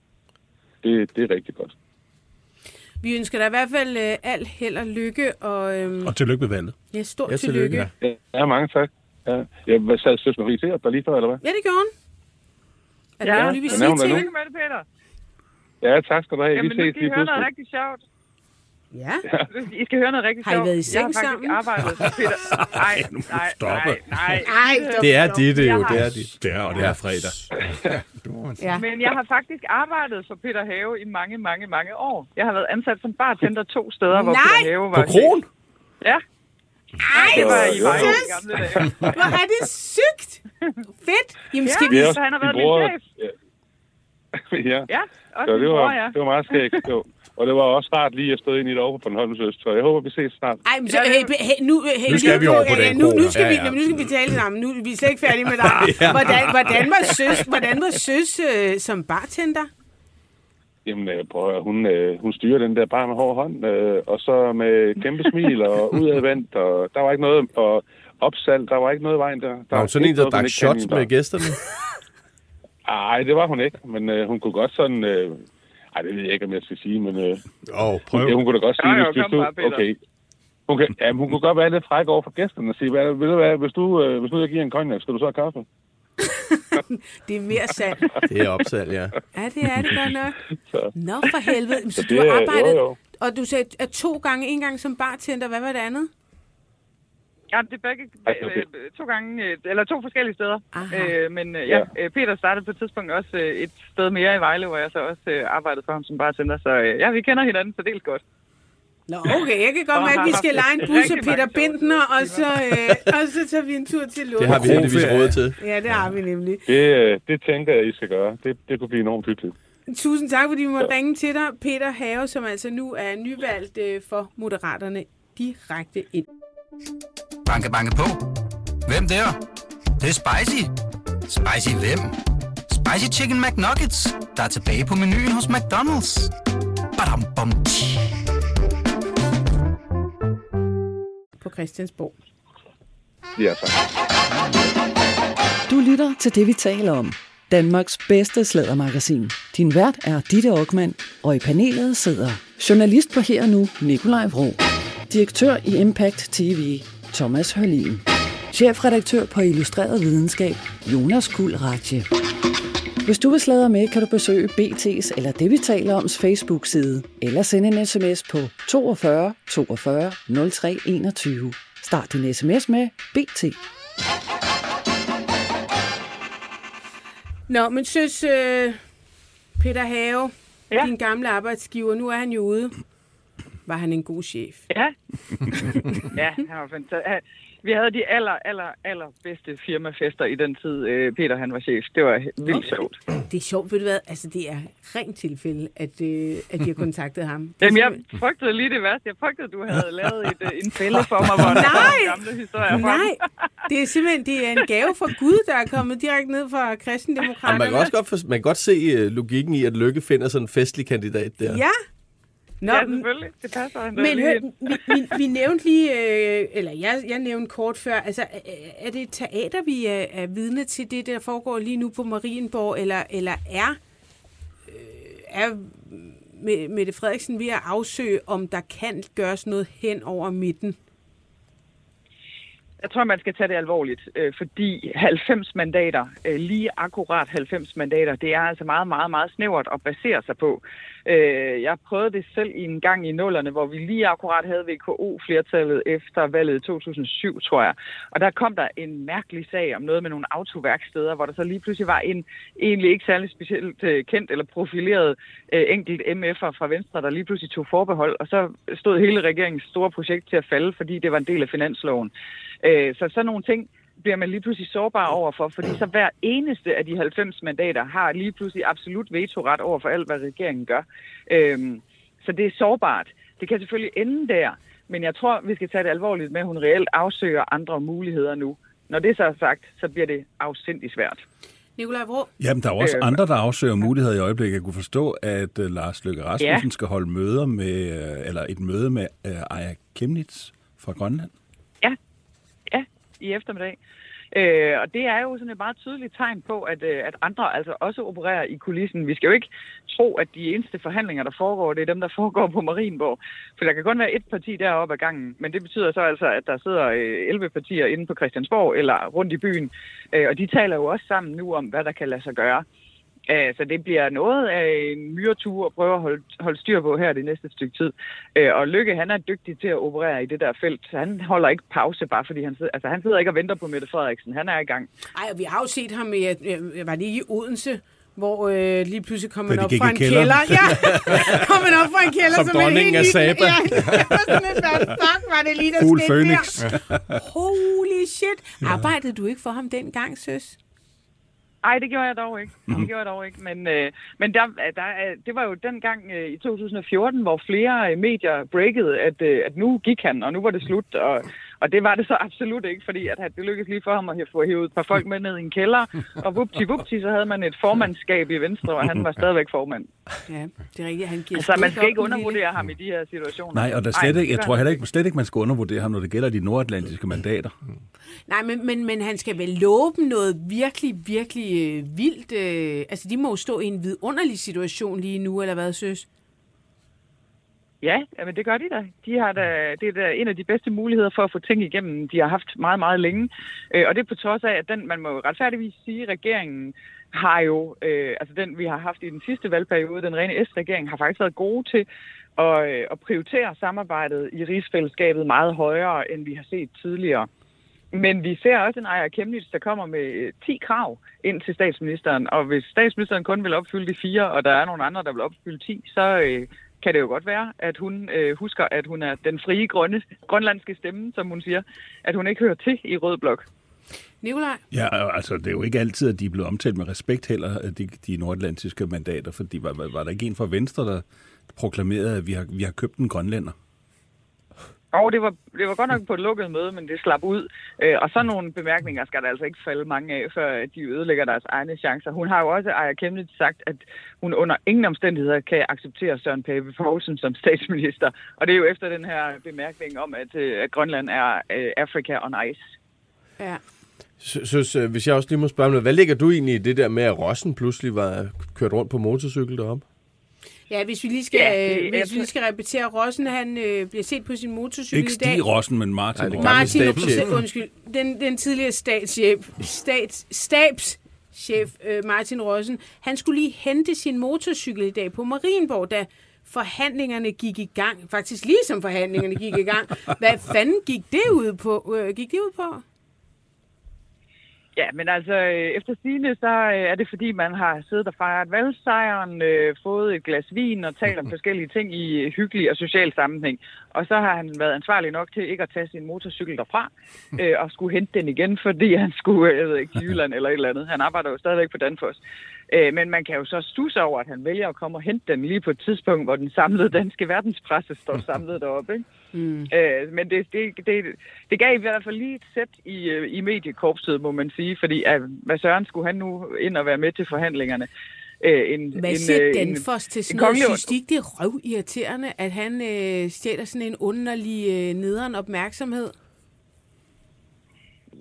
det, det er rigtig godt. Vi ønsker dig i hvert fald øh, alt held og lykke, og, øhm, Og tillykke med valget. ja, stort Ja, tillykke, tillykke. ja. Ja, mange tak. Ja. Jeg hvad sad Søs Marie til der lige før, eller hvad? Ja, det gjorde hun. Er Ja, noget, lige vil sige er til nu? hende? Tillykke med det, Peter. Ja, tak skal du have. Jamen, Vi nu ses skal I lige høre noget pludselig. rigtig sjovt. Ja. I skal høre noget rigtig Har I sjovt. været i seng jeg har faktisk sammen? arbejdet for Peter. Nej, nej, stoppe. nej, nej. Ej, Det er dit, det er jo. Det er dit. Det er, og det er fredag. Ja. Men jeg har faktisk arbejdet for Peter Have i mange, mange, mange år. Jeg har været ansat som bartender to steder, hvor Nej! Peter Have var På kron? Ja. Ej, Det var i Vejle i gamle dage. hvor er det sygt. Fedt. Jamen, skal Ja. vi... Ja, Så han har været min chef. ja. Ja, også Så min det bror, var, ja. det var meget skægt. Og det var også rart lige at stå ind i det over på Bornholms Øst. Så jeg håber, vi ses snart. Ej, men så, hey, hey, nu, hey, Nu skal lige vi over på den nu, nu skal Ja, vi, ja. jamen, nu skal vi tale sammen. Nu vi er slet ikke færdige med dig. Hvordan, hvordan var søs, hvordan var søs øh, som bartender? Jamen, øh, prøv at hun, øh, hun styrer den der bare med hård hånd, øh, og så med kæmpe smil og udadvendt, og der var ikke noget, og opsalg, der var ikke noget i vejen der. der Var hun sådan en, der drak shots med gæsterne? Ej, det var hun ikke, men øh, hun kunne godt sådan... Øh, ej, det ved jeg ikke, om jeg skal sige, men... Øh, Åh, oh, prøv. Ja, hun kunne da godt sige, jo, hvis, hvis du... bare. Okay. Hun, kan, ja, hun kunne godt være lidt fræk over for gæsterne og sige, hvad, ved du hvad, hvis, du, øh, hvis nu jeg giver en cognac, skal du så have kaffe? Det er mere salg. Det er opsalg, ja. Ja, det er det godt nok. Så, Nå, for helvede. Så så du det, har er- arbejdet, jo, jo. og du sagde, at to gange, en gang som bartender, hvad var det andet? Ja, det er begge, okay. øh, to gange, øh, eller to forskellige steder. Aha. Øh, men ja, Ja. Peter startede på et tidspunkt også et sted mere i Vejle, hvor jeg så også øh, arbejdede for ham som bartender. Så øh, ja, vi kender hinanden fordelt godt. Nå, okay, jeg kan godt mærke, at vi skal lege en bus af Peter Bindner, og så, øh, og så tager vi en tur til Lund. Det har vi heldigvis råd til. Ja, det har vi nemlig. Det, det tænker jeg, I skal gøre. Det, det kunne blive enormt hyggeligt. Tusind tak, fordi vi måtte ringe til dig. Peter Have, som altså nu er nyvalgt øh, for Moderaterne, direkte ind. Banke, banke på. Hvem der? Det, det er spicy. Spicy hvem? Spicy Chicken McNuggets, der er tilbage på menuen hos McDonald's. Badum, bom, tji. på Christiansborg. Ja, tak. Du lytter til det, vi taler om. Danmarks bedste slædermagasin. Din vært er Ditte Aukmann, og i panelet sidder journalist på Her Nu, Nikolaj Vrå. Direktør i Impact TV, Thomas Hørlin. Chefredaktør på Illustreret Videnskab, Jonas Kuld Ratje. Hvis du vil sladre med, kan du besøge BT's eller det, vi taler oms Facebook-side, eller sende en sms på 42 42 03 21. Start din sms med BT. Nå, men søs, øh, Peter Have. Ja. din gamle arbejdsgiver, nu er han jo ude. Var han en god chef? Ja. ja, han var fantastisk. Vi havde de aller, aller, aller bedste firmafester i den tid, øh, Peter han var chef. Det var vildt Okay. sjovt. Det er sjovt, ved du hvad? Altså, det er rent tilfælde, at, øh, at vi har kontaktet ham. Jamen, jeg frygtede lige det værste. Jeg frygtede, at du havde lavet et, øh, en fælde for mig, hvor der Nej! var gamle historier fra Nej, det er simpelthen det er en gave fra Gud, der er kommet direkte ned fra Og kristendemokraterne. man kan også godt, for, man kan godt se uh, logikken i, at Lykke finder sådan en festlig kandidat der. Ja. Nå, Ja, selvfølgelig. Det passer da Men hør, vi, vi, vi nævnte lige, øh, eller jeg, jeg nævnte kort før, altså er- er det et teater, vi er, er vidne til det, der foregår lige nu på Marienborg, eller, eller er, øh, er Me- Mette Frederiksen ved at afsøge, om der kan gøres noget hen over midten? Jeg tror, man skal tage det alvorligt, øh, fordi 90 mandater, øh, lige akkurat 90 mandater, det er altså meget, meget, meget snævert at basere sig på. Øh, jeg prøvede det selv i en gang i nullerne, hvor vi lige akkurat havde VKO-flertallet efter valget i 2007, tror jeg. Og der kom der en mærkelig sag om noget med nogle autoværksteder, hvor der så lige pludselig var en egentlig ikke særlig specielt øh, kendt eller profileret øh, enkelt MF'er fra Venstre, der lige pludselig tog forbehold, og så stod hele regeringens store projekt til at falde, fordi det var en del af finansloven. Øh, så sådan nogle ting bliver man lige pludselig sårbar overfor, fordi så hver eneste af de 90 mandater har lige pludselig absolut vetoret over for alt, hvad regeringen gør. Øhm, så det er sårbart. Det kan selvfølgelig ende der, men jeg tror, vi skal tage det alvorligt med, at hun reelt afsøger andre muligheder nu. Når det så er sagt, så bliver det afsindig svært. Nikolaj Vrå? Jamen, der er også Øh, andre, der afsøger muligheder i øjeblikket. Jeg kunne forstå, at uh, Lars Løkke Rasmussen Ja. skal holde møder med, uh, eller et møde med uh, Aya Kemnitz fra Grønland. I eftermiddag. Øh, og det er jo sådan et meget tydeligt tegn på, at, øh, at andre altså også opererer i kulissen. Vi skal jo ikke tro, at de eneste forhandlinger, der foregår, det er dem, der foregår på Marienborg. For der kan kun være et parti deroppe ad gangen, men det betyder så altså, at der sidder øh, 11 partier inde på Christiansborg eller rundt i byen, øh, og de taler jo også sammen nu om, hvad der kan lade sig gøre. Øh, Så det bliver noget af en myretur at prøve at holde, holde styr på her det næste stykke tid. Øh, Og Lykke, han er dygtig til at operere i det der felt. Så han holder ikke pause, bare fordi han sidder, altså, han sidder ikke og venter på Mette Frederiksen. Han er i gang. Ej, og vi har jo set ham i, jeg, jeg var lige i Odense, hvor øh, lige pludselig kom man op fra en kælderen. kælder. Ja, kom man op fra en kælder. Som en dronningen helt af Saba. Ja, det var sådan et, fuck var det lige, der Fugl skete Phoenix. der? Holy shit. Arbejdede du ikke for ham dengang, søs? Ej, det gjorde jeg dog ikke. Det gjorde jeg dog ikke. Men, øh, men der, der, er- det var jo den gang øh, i 2014, hvor flere øh, medier breakede, at, øh, at nu gik han, og nu var det slut. Og, og det var det så absolut ikke, fordi at, han- det lykkedes lige for ham at få hævet et par folk med ned i en kælder. Og vupti vupti, så havde man et formandskab i Venstre, og han var stadigvæk formand. Ja, det er rigtigt. Han giver Så man skal ikke undervurdere ham i de her situationer. Nej, og der slet ikke, jeg tror heller ikke, slet ikke, man skal undervurdere ham, når det gælder de nordatlantiske mandater. Nej, men, men, men han skal vel love dem noget virkelig, virkelig øh, vildt. Øh, altså, de må jo stå i en vidunderlig situation lige nu, eller hvad, søs? Ja, men det gør de da. De har da. Det er da en af de bedste muligheder for at få ting igennem, de har haft meget, meget længe. Øh, og det er på trods af, at den, man må retfærdigvis sige, regeringen har jo, øh, altså den vi har haft i den sidste valgperiode, den rene S-regering, har faktisk været gode til at, øh, at prioritere samarbejdet i rigsfællesskabet meget højere, end vi har set tidligere. Men vi ser også en ejer Kemnitz, der kommer med 10 krav ind til statsministeren. Og hvis statsministeren kun vil opfylde de fire, og der er nogle andre, der vil opfylde 10, så øh, kan det jo godt være, at hun øh, husker, at hun er den frie grønne, grønlandske stemme, som hun siger, at hun ikke hører til i Rød Blok. Nikolaj? Ja, altså, det er jo ikke altid, at de er blevet omtalt med respekt heller, de, de nordatlantiske mandater, fordi var, var, var der ikke en fra Venstre, der proklamerede, at vi har, vi har købt en grønlænder? Og det var, det var godt nok på et lukket møde, men det slap ud. Øh, og så nogle bemærkninger skal der altså ikke falde mange af, før de ødelægger deres egne chancer. Hun har jo også, Aya Kemnitz, sagt, at hun under ingen omstændigheder kan acceptere Søren Pape Poulsen som statsminister. Og det er jo efter den her bemærkning om, at, øh, at Grønland er øh, Africa on ice. Ja. Så, synes, øh, hvis jeg også lige må spørge noget, hvad ligger du egentlig i det der med, at Rossen pludselig var kørt rundt på motorcykel deroppe? Ja, hvis vi lige skal, Ja, ja, det- hvis vi lige skal repetere, Rossen han øh, bliver set på sin motorcykel Ikke i dag. Stig Rossen, men Martin Nej, det Rossen. gamle Martin, stabschef. undskyld, den, den tidligere statschef, stats, stabschef øh, Martin Rossen, han skulle lige hente sin motorcykel i dag på Marienborg, da forhandlingerne gik i gang. Faktisk lige som forhandlingerne gik i gang. Hvad fanden gik det ud på? Øh, gik det ud på? Ja, men altså, øh, efter sigende, så øh, er det fordi, man har siddet og fejret valgsejren, øh, fået et glas vin og talt om forskellige ting i hyggelig og social sammenhæng. Og så har han været ansvarlig nok til ikke at tage sin motorcykel derfra, øh, og skulle hente den igen, fordi han skulle, øh, jeg ved ikke, Jylland eller et eller andet. Han arbejder jo stadigvæk på Danfoss. Øh, men man kan jo så stusse over, at han vælger at komme og hente den lige på et tidspunkt, hvor den samlede danske verdenspresse står samlet deroppe. Ikke? Mm. Øh, men det, det, det, det gav i hvert fald lige et sæt i, øh, i mediekorpset, må man sige, fordi at, hvad søren skulle han nu ind og være med til forhandlingerne? Øh, en, Hvad en, siger øh, Danfoss til sådan en noget? kongelig- Synes de ikke, det er røvirriterende, at han øh, stjæler sådan en underlig øh, nederen opmærksomhed?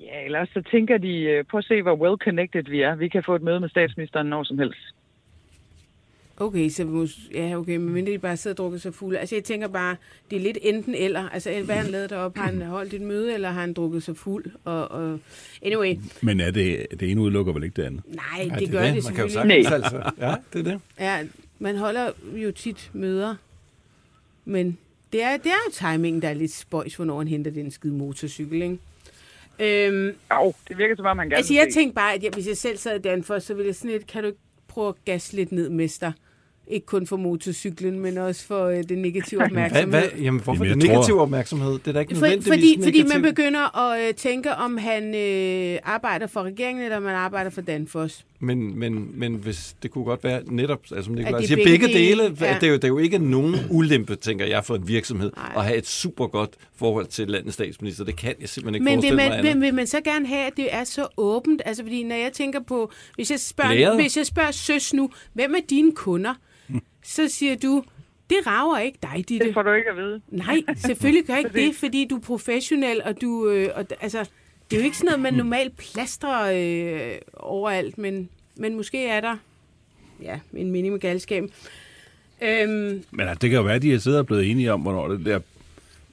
Ja, ellers så tænker de, øh, prøv at se, hvor well-connected vi er. Vi kan få et møde med statsministeren når som helst. Okay, så mus- ja, okay, men mindre de bare sidder og drukker sig fulde. Altså, jeg tænker bare, det er lidt enten eller. Altså, hvad han lavet deroppe? Har han holdt et møde, eller har han drukket sig fuld? Og, og... Anyway, Men er det, det ene udelukker vel ikke det andet? nej, Ja, det, gør det, Man kan jo selvfølgelig. sagtens, altså. Ja, det er det. Ja, man holder jo tit møder, men det er, det er jo timingen, der er lidt spøjs, hvornår han henter den skide motorcykel, ikke? Øhm, Au, det virker som om, han gerne altså, jeg se. tænkte bare, at jeg, hvis jeg selv sad i Danfoss, så ville jeg sådan lidt, kan du ikke prøve at gasse lidt ned, mester? Ikke kun for motorcyklen, men også for øh, det negative Hvad, opmærksomhed. hvad, jamen, hvorfor Jamen, det jeg tror- negativ opmærksomhed? Det er da ikke For, nødvendigvis fordi, fordi man negativt. begynder at øh, tænke, om han øh, arbejder for regeringen, eller om man arbejder for Danfoss. Men, men, men hvis det kunne godt være netop, altså som Nicolaj det er siger, begge begge dele, dele, ja. det, er jo, det er jo ikke nogen ulempe, tænker jeg, for en virksomhed Nej. at have et super godt forhold til landets statsminister. Det kan jeg simpelthen ikke Men vil forestille mig man, andet. vil, vil man så gerne have, at det er så åbent? Altså, fordi når jeg tænker på, hvis jeg spørger, Blæret? hvis jeg spørger søs nu, hvem er dine kunder? Så siger du, det rager ikke dig, Ditte. Det får du ikke at vide. Nej, selvfølgelig gør ikke det, fordi du er professionel, og du, øh, og, altså, det er jo ikke sådan noget, man normalt plastrer øh, overalt, men, men måske er der ja, en minimum galskab. Øhm, Men altså, det kan jo være, at de har siddet og blevet enige om, hvornår det der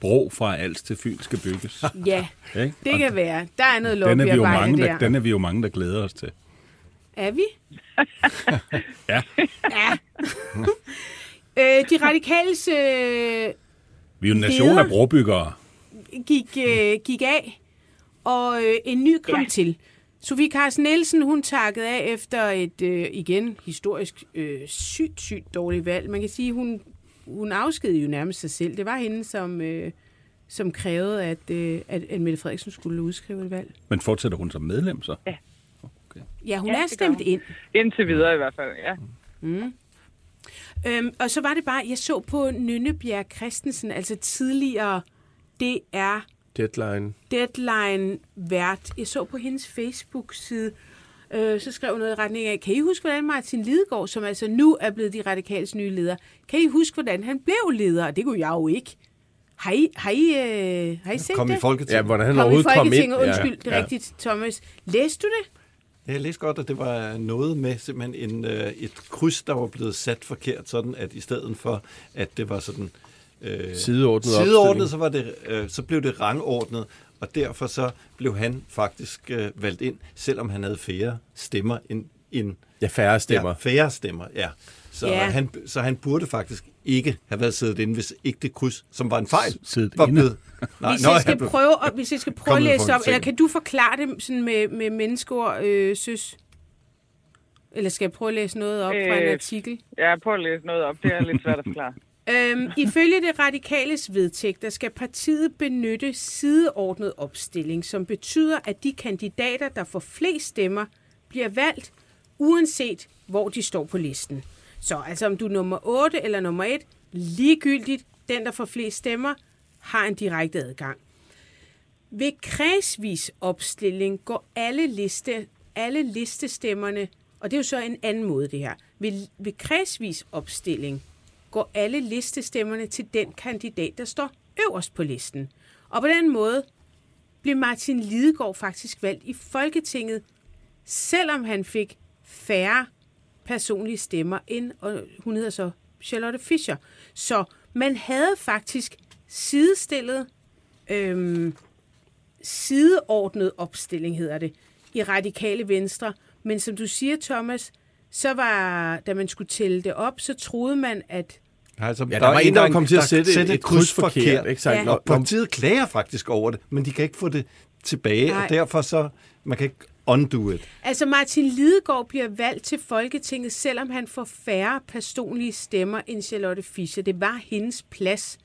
bro fra Als til Fyn skal bygges. ja, det Og kan være. Der er noget den er, vi jo mange, der. der, den er vi jo mange, der glæder os til. Er vi? Ja. Ja. øh, de radikales øh, Vi er jo en nation af brobyggere. gik, øh, gik af, og øh, en ny kom ja. til. Sofie Carsten Nielsen, hun takkede af efter et, øh, igen, historisk øh, sygt, sygt dårligt valg. Man kan sige, hun, hun afskedede jo nærmest sig selv. Det var hende, som, øh, som krævede, at, øh, at, at Mette Frederiksen skulle udskrive et valg. Men fortsætter hun som medlem så? Ja. Ja, hun Ja, er det stemt hun. ind. Indtil videre i hvert fald, ja. Øhm, og så var det bare, jeg så på Nynne Christensen, altså tidligere DR Deadline. Deadline-vært. Jeg så på hendes Facebook-side, øh, så skrev hun noget i retning af, kan I huske, hvordan Martin Lidegaard, som altså nu er blevet de radikales nye leder, kan I huske, hvordan han blev leder? Det kunne jeg jo ikke. Har I, har I, øh, har I set Kom i det? Folketinget. Ja, hvordan han Kom i overhovedet kom ind. Undskyld, det er ja. rigtigt, Thomas. Læste du det? Jeg læste godt, at det var noget med simpelthen en, øh, et kryds, der var blevet sat forkert, sådan at i stedet for, at det var sådan... Øh, Sideordnet sideordnet så, var det, øh, så blev det rangordnet, og derfor så blev han faktisk øh, valgt ind, selvom han havde færre stemmer end... end Ja, færre stemmer. Ja, færre stemmer, ja. Så, Ja. Han, så han burde faktisk ikke have været siddet inde, hvis ikke det kryds, som var en fejl, Siddet var inde. blevet... Nej, Hvis jeg skal prøve, at, hvis jeg skal prøve at læse op, eller kan du forklare det sådan med, med menneskeord, øh, søs? Eller skal jeg prøve at læse noget op fra en Øh, artikel? Jeg prøver at læse noget op. Det er lidt svært at forklare. Øhm, ifølge det radikales vedtægter skal partiet benytte sideordnet opstilling, som betyder, at de kandidater, der får flest stemmer, bliver valgt, uanset hvor de står på listen. Så altså om du er nummer 8 eller nummer 1, ligegyldigt, den der får flest stemmer, har en direkte adgang. Ved kredsvis opstilling går alle, liste, alle listestemmerne, og det er jo så en anden måde det her, ved, ved kredsvis opstilling går alle listestemmerne til den kandidat, der står øverst på listen. Og på den måde blev Martin Lidegaard faktisk valgt i Folketinget, selvom han fik færre personlige stemmer end, og hun hedder så Charlotte Fischer. Så man havde faktisk sidestillet, øhm, sideordnet opstilling, hedder det, i radikale venstre. Men som du siger, Thomas, så var, da man skulle tælle det op, så troede man, at Altså, Ja, der var en, der kom til at sætte et- sætte et kryds forkert, ikke sandt? Ja. Og partiet klager faktisk over det, men de kan ikke få det tilbage, Nej. og derfor så, man kan ikke undo it. Altså Martin Lidegaard bliver valgt til Folketinget, selvom han får færre personlige stemmer end Charlotte Fischer. Det var hendes plads.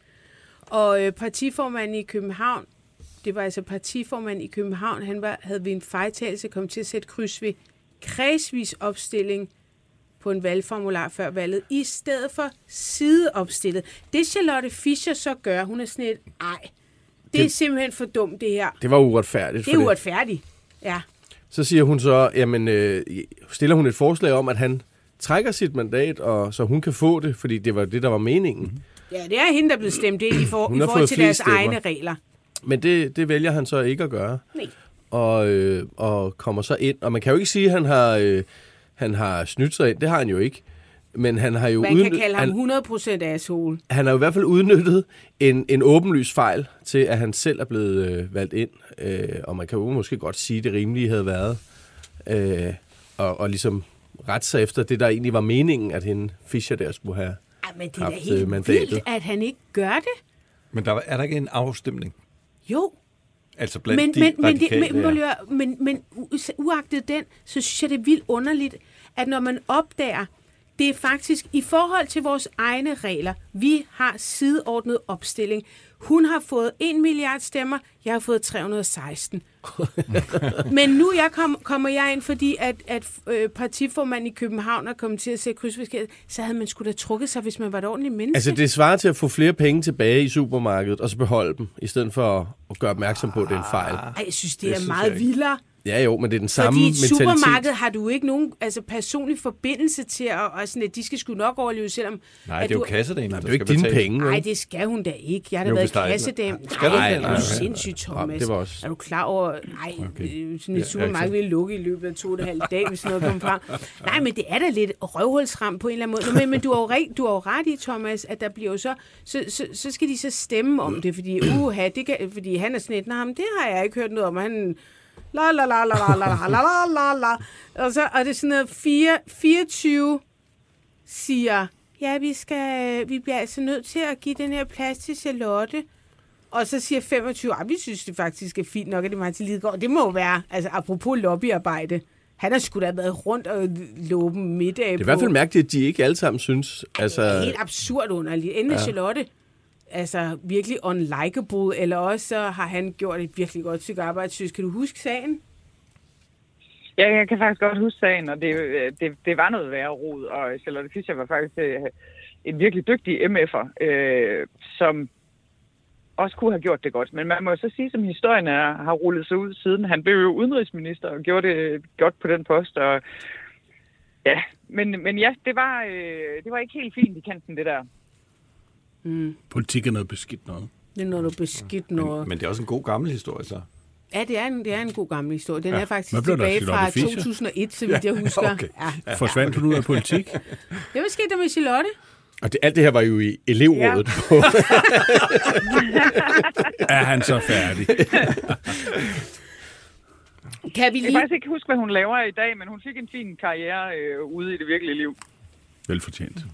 Og øh, partiformanden i København, det var altså partiformanden i København, han var, havde ved en fejltagelse kommet til at sætte kryds ved kredsvis opstilling på en valgformular før valget, i stedet for sideopstillet. Det Charlotte Fischer så gør, hun er sådan et, ej, det er Det- simpelthen for dumt det her. Det var uretfærdigt. Det er uretfærdigt. Ja. Så siger hun så, jamen, øh, stiller hun et forslag om, at han trækker sit mandat, og så hun kan få det, fordi det var det, der var meningen. Mm-hmm. Ja, det er hende, der er blevet stemt ind i, for, i forhold til deres stemmer. egne regler. Men det, det vælger han så ikke at gøre. Nej. Og, øh, og kommer så ind. Og man kan jo ikke sige, at han har, øh, han har snydt sig ind. Det har han jo ikke. men han har jo Man kan udny- kalde ham han, 100% asshole. han har jo i hvert fald udnyttet en, en åbenlys fejl til, at han selv er blevet øh, valgt ind. Øh, og man kan jo måske godt sige, at det rimelige havde været øh, og, og ligesom rette sig efter det, der egentlig var meningen, at hende Fischer der skulle have. Ej, men det er Haft, øh, helt mandatet. vildt, at han ikke gør det. Men der, er der ikke en afstemning? Jo, Altså blandt men, de men, men, det, radikale men, her? men, men, men u- uagtet den, så synes jeg, det er vildt underligt, at når man opdager, det er faktisk i forhold til vores egne regler, vi har sideordnet opstilling. Hun har fået 1 milliard stemmer, jeg har fået 316. Men nu jeg kom, kommer jeg ind, fordi at, at øh, partiformanden i København er kommet til at se krydsforskæret, så havde man skulle da trukket sig, hvis man var et ordentligt menneske. Altså, det svarer til at få flere penge tilbage i supermarkedet, og så beholde dem, i stedet for at, gøre opmærksom på, at det er en fejl. Ej, jeg synes, det, Det er synes meget vildere. Ja jo, men det er den samme Fordi i et mentalitet. supermarked har du ikke nogen altså, personlig forbindelse til, at, og sådan, at de skal sgu nok overleve, selvom... Nej, at det er jo du... kassedamen, der det er jo ikke skal dine betale. penge. Nej, det skal hun da ikke. Jeg har da Jo, været kassedame. Skal du Nej, det? er sindssygt, Thomas? det var også- Er du klar over... Nej, okay. sådan et Ja, supermarked ikke ville lukke i løbet af to og en halv dag, hvis noget kom frem. Nej, men det er da lidt røvhulsram på en eller anden måde. Nå, Men, men du, har jo ret, du har jo ret i, Thomas, at der bliver jo så... Så, så, så skal de så stemme om det, fordi, uha, det kan, fordi han er sådan et, nej, det har jeg ikke hørt noget om. Han, la la la la la la la la la la Og så er det sådan noget 4, 24 siger, ja, vi, skal, vi bliver altså nødt til at give den her plads til Charlotte. Og så siger 25, at vi synes det faktisk er fint nok, at det er Martin Lidegaard. Det må være, altså apropos lobbyarbejde. Han har sgu da været rundt og dem middag Det er i hvert fald mærkeligt, at de ikke alle sammen synes. Altså... Altså, helt absurd underligt. Enten ja. Charlotte altså virkelig unlikable, eller også så har han gjort et virkelig godt stykke arbejde. Synes, kan du huske sagen? Ja, jeg kan faktisk godt huske sagen, og det, øh, det, det var noget værre rod, og Charlotte Fischer var faktisk øh, en virkelig dygtig MF'er, øh, som også kunne have gjort det godt. Men man må jo så sige, som historien er, har rullet sig ud siden. Han blev jo udenrigsminister og gjorde det godt på den post, og ja, men, men ja, det var, øh, det var ikke helt fint i kanten, det der. Mm. Politik er noget beskidt noget. Det er noget, beskidt noget. Men, men det er også en god gammel historie, så. Ja, det er en, det er en god gammel historie. Den Ja. er faktisk tilbage fra Charlotte Fischer? 2001, så vidt jeg husker. okay. Ja. Forsvandt hun ud af politik? Hvad skete der med Charlotte? og det, alt det her var jo i elevrådet. Ja. Er han så færdig? Kan vi Jeg kan lige... faktisk ikke huske, hvad hun laver i dag, men hun fik en fin karriere øh, ude i det virkelige liv. Velfortjent.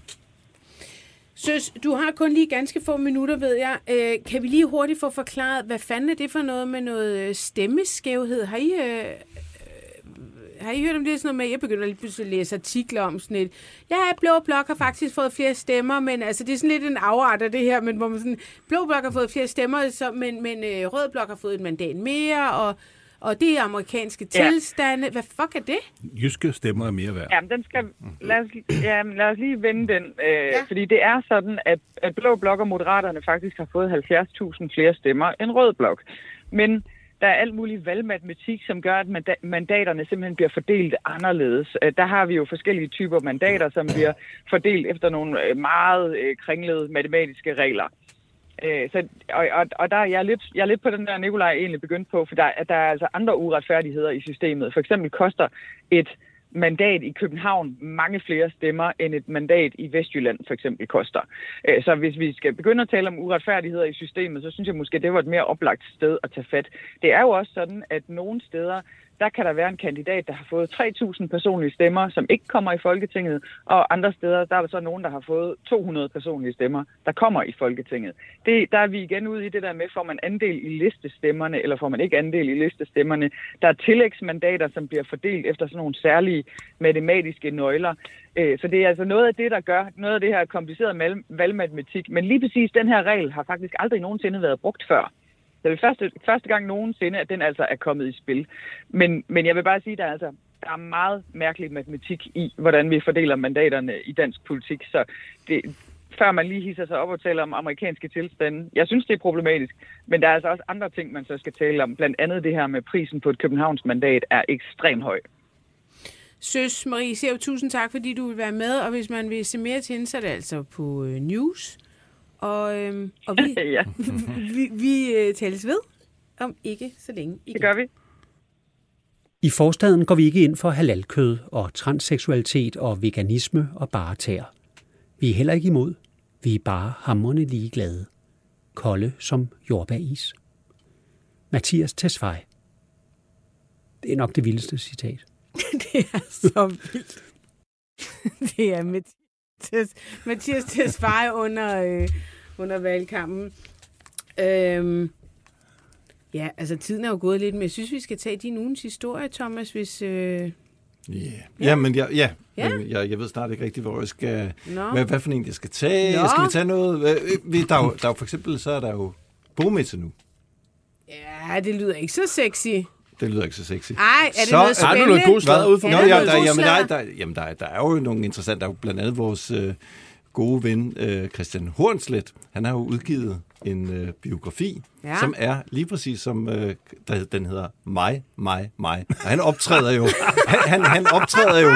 Søs, du har kun lige ganske få minutter, ved jeg. Øh, kan vi lige hurtigt få forklaret, hvad fanden er det for noget med noget øh, stemmeskævhed? Har I, øh, øh, har I hørt om det sådan noget med, jeg begynder lige pludselig at læse artikler om sådan et, ja, Blå Blok har faktisk fået flere stemmer, men altså det er sådan lidt en afart af det her, men hvor man sådan, Blå Blok har fået flere stemmer, så, men, men øh, Rød Blok har fået et mandat mere, og, og det er amerikanske Ja. tilstande. Hvad fuck er det? Jyske stemmer er mere værd. Jamen, den skal, lad, os, jamen, lad os lige vende den. Øh, Ja. ja. Fordi det er sådan, at, at Blå Blok og Moderaterne faktisk har fået 70.000 flere stemmer end Rød Blok. Men der er alt mulig valgmatematik, som gør, at manda- mandaterne simpelthen bliver fordelt anderledes. Øh, Der har vi jo forskellige typer mandater, som bliver fordelt efter nogle øh, meget øh, kringlede matematiske regler. Øh, så, og, og, og der er jeg lidt, jeg er lidt på den der, Nikolaj egentlig begyndt på, for der, at der er altså andre uretfærdigheder i systemet. For eksempel koster et mandat i København mange flere stemmer, end et mandat i Vestjylland for eksempel koster. Øh, Så hvis vi skal begynde at tale om uretfærdigheder i systemet, så synes jeg måske, det var et mere oplagt sted at tage fat. Det er jo også sådan, at nogle steder, der kan der være en kandidat, der har fået 3.000 personlige stemmer, som ikke kommer i Folketinget, og andre steder, der er så nogen, der har fået 200 personlige stemmer, der kommer i Folketinget. Det, der er vi igen ude i det der med, får man andel i listestemmerne, eller får man ikke andel i listestemmerne. Der er tillægsmandater, som bliver fordelt efter sådan nogle særlige matematiske nøgler. Øh, så det er altså noget af det, der gør noget af det her komplicerede valgmatematik. Men lige præcis den her regel har faktisk aldrig nogensinde været brugt før. Det er første, første gang nogensinde, at den altså er kommet i spil. Men, men jeg vil bare sige, at der er, altså, der er meget mærkelig matematik i, hvordan vi fordeler mandaterne i dansk politik. Så det, før man lige hisser sig op og taler om amerikanske tilstande. Jeg synes, det er problematisk, men der er altså også andre ting, man så skal tale om. Blandt andet det her med prisen på et Københavns mandat er ekstremt høj. Søs Marie Sev, tusind tak, fordi du vil være med, og hvis man vil se mere til hende, så er det altså på øh, News. Og, øhm, og vi, ja, vi, vi øh, tales ved om ikke så længe igen. det gør vi. I forstaden går vi ikke ind for halalkød og transseksualitet og veganisme og bare tær. Vi er heller ikke imod. Vi er bare hammerne ligeglade. Kolde som jordbæris. Mathias Tesfaye. Det er nok det vildeste citat. det er så vildt. det er Mathias, Mathias Tesfaye under, øh, under valgkampen. Øhm, ja, altså tiden er jo gået lidt, men jeg synes, vi skal tage din ugens historie, Thomas, hvis... Øh... Yeah. Ja, men jeg, ja, Ja. men jeg, jeg ved snart ikke rigtigt, hvor jeg skal... Hvad, hvad for en jeg skal tage? Nå. Skal vi tage noget? Vi- Der er, jo, der er jo for eksempel, så er der jo bogmesse nu. Ja, det lyder ikke så sexy. Det lyder ikke så sexy. Ej, er det Så noget er spændende? du noget god sladder ude for Nå, Er ja, der jamen, der, er- sladder? der, jamen, der, er- der er jo nogle interessante. Der er jo blandt andet vores øh, gode ven, øh, Christian Hornslet. Han har jo udgivet en øh, biografi, ja. som er lige præcis som, øh, der, den hedder Mig, mig, mig. Og han optræder jo, han, han, han optræder jo,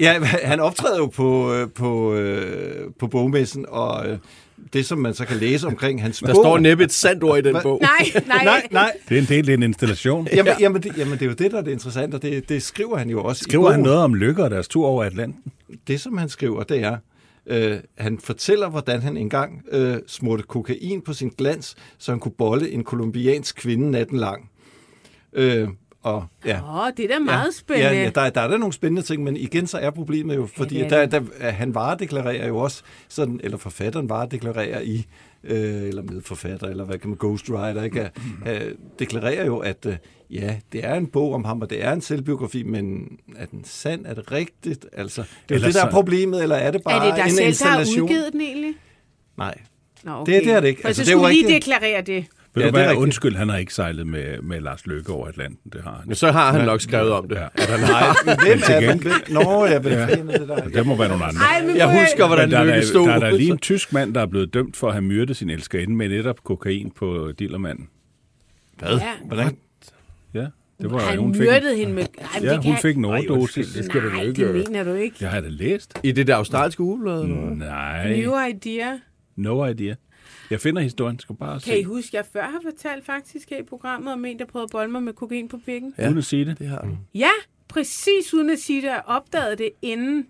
ja, han optræder jo på, øh, på, øh, på bogmessen, og øh, det, som man så kan læse omkring hans Der bog... står næppe et sandt ord i den bog. Nej, nej. Nej, nej, Det er en del af en installation. Jamen, jamen, det, jamen, det er jo det, der er det interessante, og det, det skriver han jo også i Skriver han bogen. noget om lykke og deres tur over Atlanten? Det, som han skriver, det er, øh, han fortæller, hvordan han engang øh, smurte kokain på sin glans, så han kunne bolle en kolumbiansk kvinde natten lang. Øh, og, ja. Åh, det er da meget spændende. Ja, ja der, der er der nogle spændende ting, men igen så er problemet jo, fordi det ja, er der, der, han varedeklarerer jo også, sådan, eller forfatteren varedeklarerer i, øh, eller medforfatter, eller hvad kan man, ghostwriter, ikke? Øh, deklarerer jo, at øh, ja, det er en bog om ham, og det er en selvbiografi, men er den sand? Er det rigtigt? Altså, det er det, der er problemet, eller er det bare er det dig en selv, der har installation? udgivet den egentlig? Nej. Nå, okay. Det- det er det ikke. For Altså, så det skulle lige rigtigt. deklarere det. Ved Ja, du det er hvad? rigtigt. Undskyld, han har ikke sejlet med, med Lars Løkke over Atlanten. Det har han. Men så har han nok skrevet om det. Ja. At han Nej, har. hvem til er gengæld- hvem? Nå, ja, hvem fanden er det der? Det må være nogle andre. Ej, Jeg husker, hvordan Men der, er Lykke der, stod. der er der lige en tysk mand, der er blevet dømt for at have myrdet sin elskerinde med netop kokain på dillermanden. Hvad? Ja. Hvordan? Ja, det var Han hun fik, myrdede hende med... Ej, ja, det hun kan... fik en overdosis. det skal du Nej, ikke det mener du ikke. Jeg har da læst. I det der australske ugeblad? Nej, New idea. no idea. Jeg finder historien, skal bare Kan I se. huske, jeg før har fortalt faktisk her i programmet om en, der prøvede at bolle mig med kokain på pikken? Ja. Uden at sige det. Det har du. Ja, præcis uden at sige det. Jeg opdagede det inden.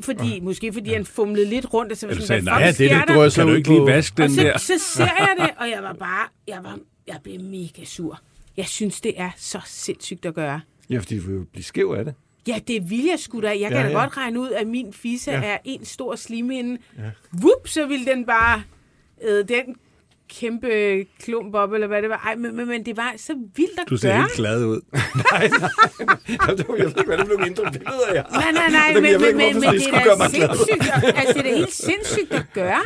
Fordi, måske fordi han fumlede lidt rundt, og så var sådan, sagde, nej, fuck det er det, drøser Kan du ikke lige vaske Og den så, der? så ser jeg det, og jeg var bare, jeg var, jeg blev mega sur. Jeg synes, det er så sindssygt at gøre. Ja, fordi du vil jo blive skæv af det. Ja, det vil jeg sgu da. Jeg kan Ja, da ja. godt regne ud, at min fisse ja. er en stor slimhinde. Ja. Vup, så vil den bare øh, den kæmpe klump op, eller hvad det var. Ej, men, men, men det var så vildt at Du ser gøre. helt glad ud. Nej, nej. Jeg ved ikke, hvad det blev mindre billeder af. Nej, nej, nej, men, jeg men, men, men det det er da sindssygt. at- Altså, det er da helt sindssygt at gøre.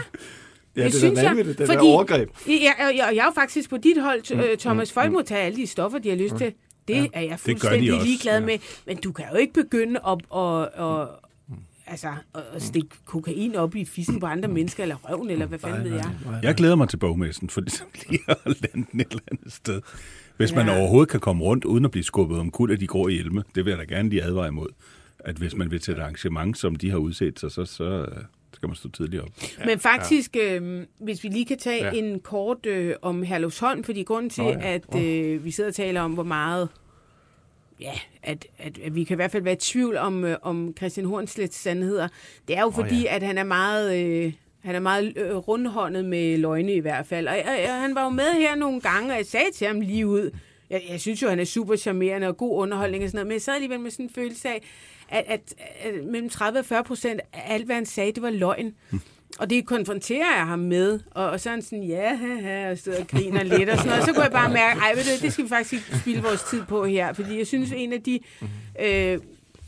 Ja, det er synes jeg, det fordi- der overgreb. Ja, og jeg, jeg er jo faktisk på dit hold, Mm, øh, Thomas. Folk må tage alle de stoffer, de har lyst til. Det er jeg de fuldstændig også, ligeglad ja. med. Men du kan jo ikke begynde at, at, at, altså, at stikke kokain op i fissen på andre mennesker, eller røven, eller hvad fanden ved jeg. Jeg glæder mig til bogmessen, for ligesom lige at lande den et eller andet sted. Hvis man Ja. overhovedet kan komme rundt, uden at blive skubbet om kul af de grå hjelme, det vil jeg da gerne lige advare imod. At hvis man vil til et arrangement, som de har udset sig, så, så øh, skal man stå tidligt op. Men faktisk, øh, hvis vi lige kan tage ja. en kort øh, om Herlufsholm, fordi grunden til, oh, ja. at øh, vi sidder og taler om, hvor meget, ja, at, at, at vi kan i hvert fald være i tvivl om, øh, om Christian Hornslets sandheder, det er jo fordi, ja. at han er meget... Øh, han er meget øh, rundhåndet med løgne i hvert fald. Og, og, og han var jo med her nogle gange, og jeg sagde til ham lige ud, jeg, jeg synes jo, han er super charmerende og god underholdning og sådan noget, men jeg sad alligevel med sådan en følelse af, at, at, at mellem 30 og 40 procent af alt, hvad han sagde, det var løgn. Og det konfronterer jeg ham med, og, og så er han sådan, ja, haha, og sidder og griner lidt og sådan noget. Så kunne jeg bare mærke, ej, ved du, det skal vi faktisk ikke spille vores tid på her, fordi jeg synes, en af de, øh,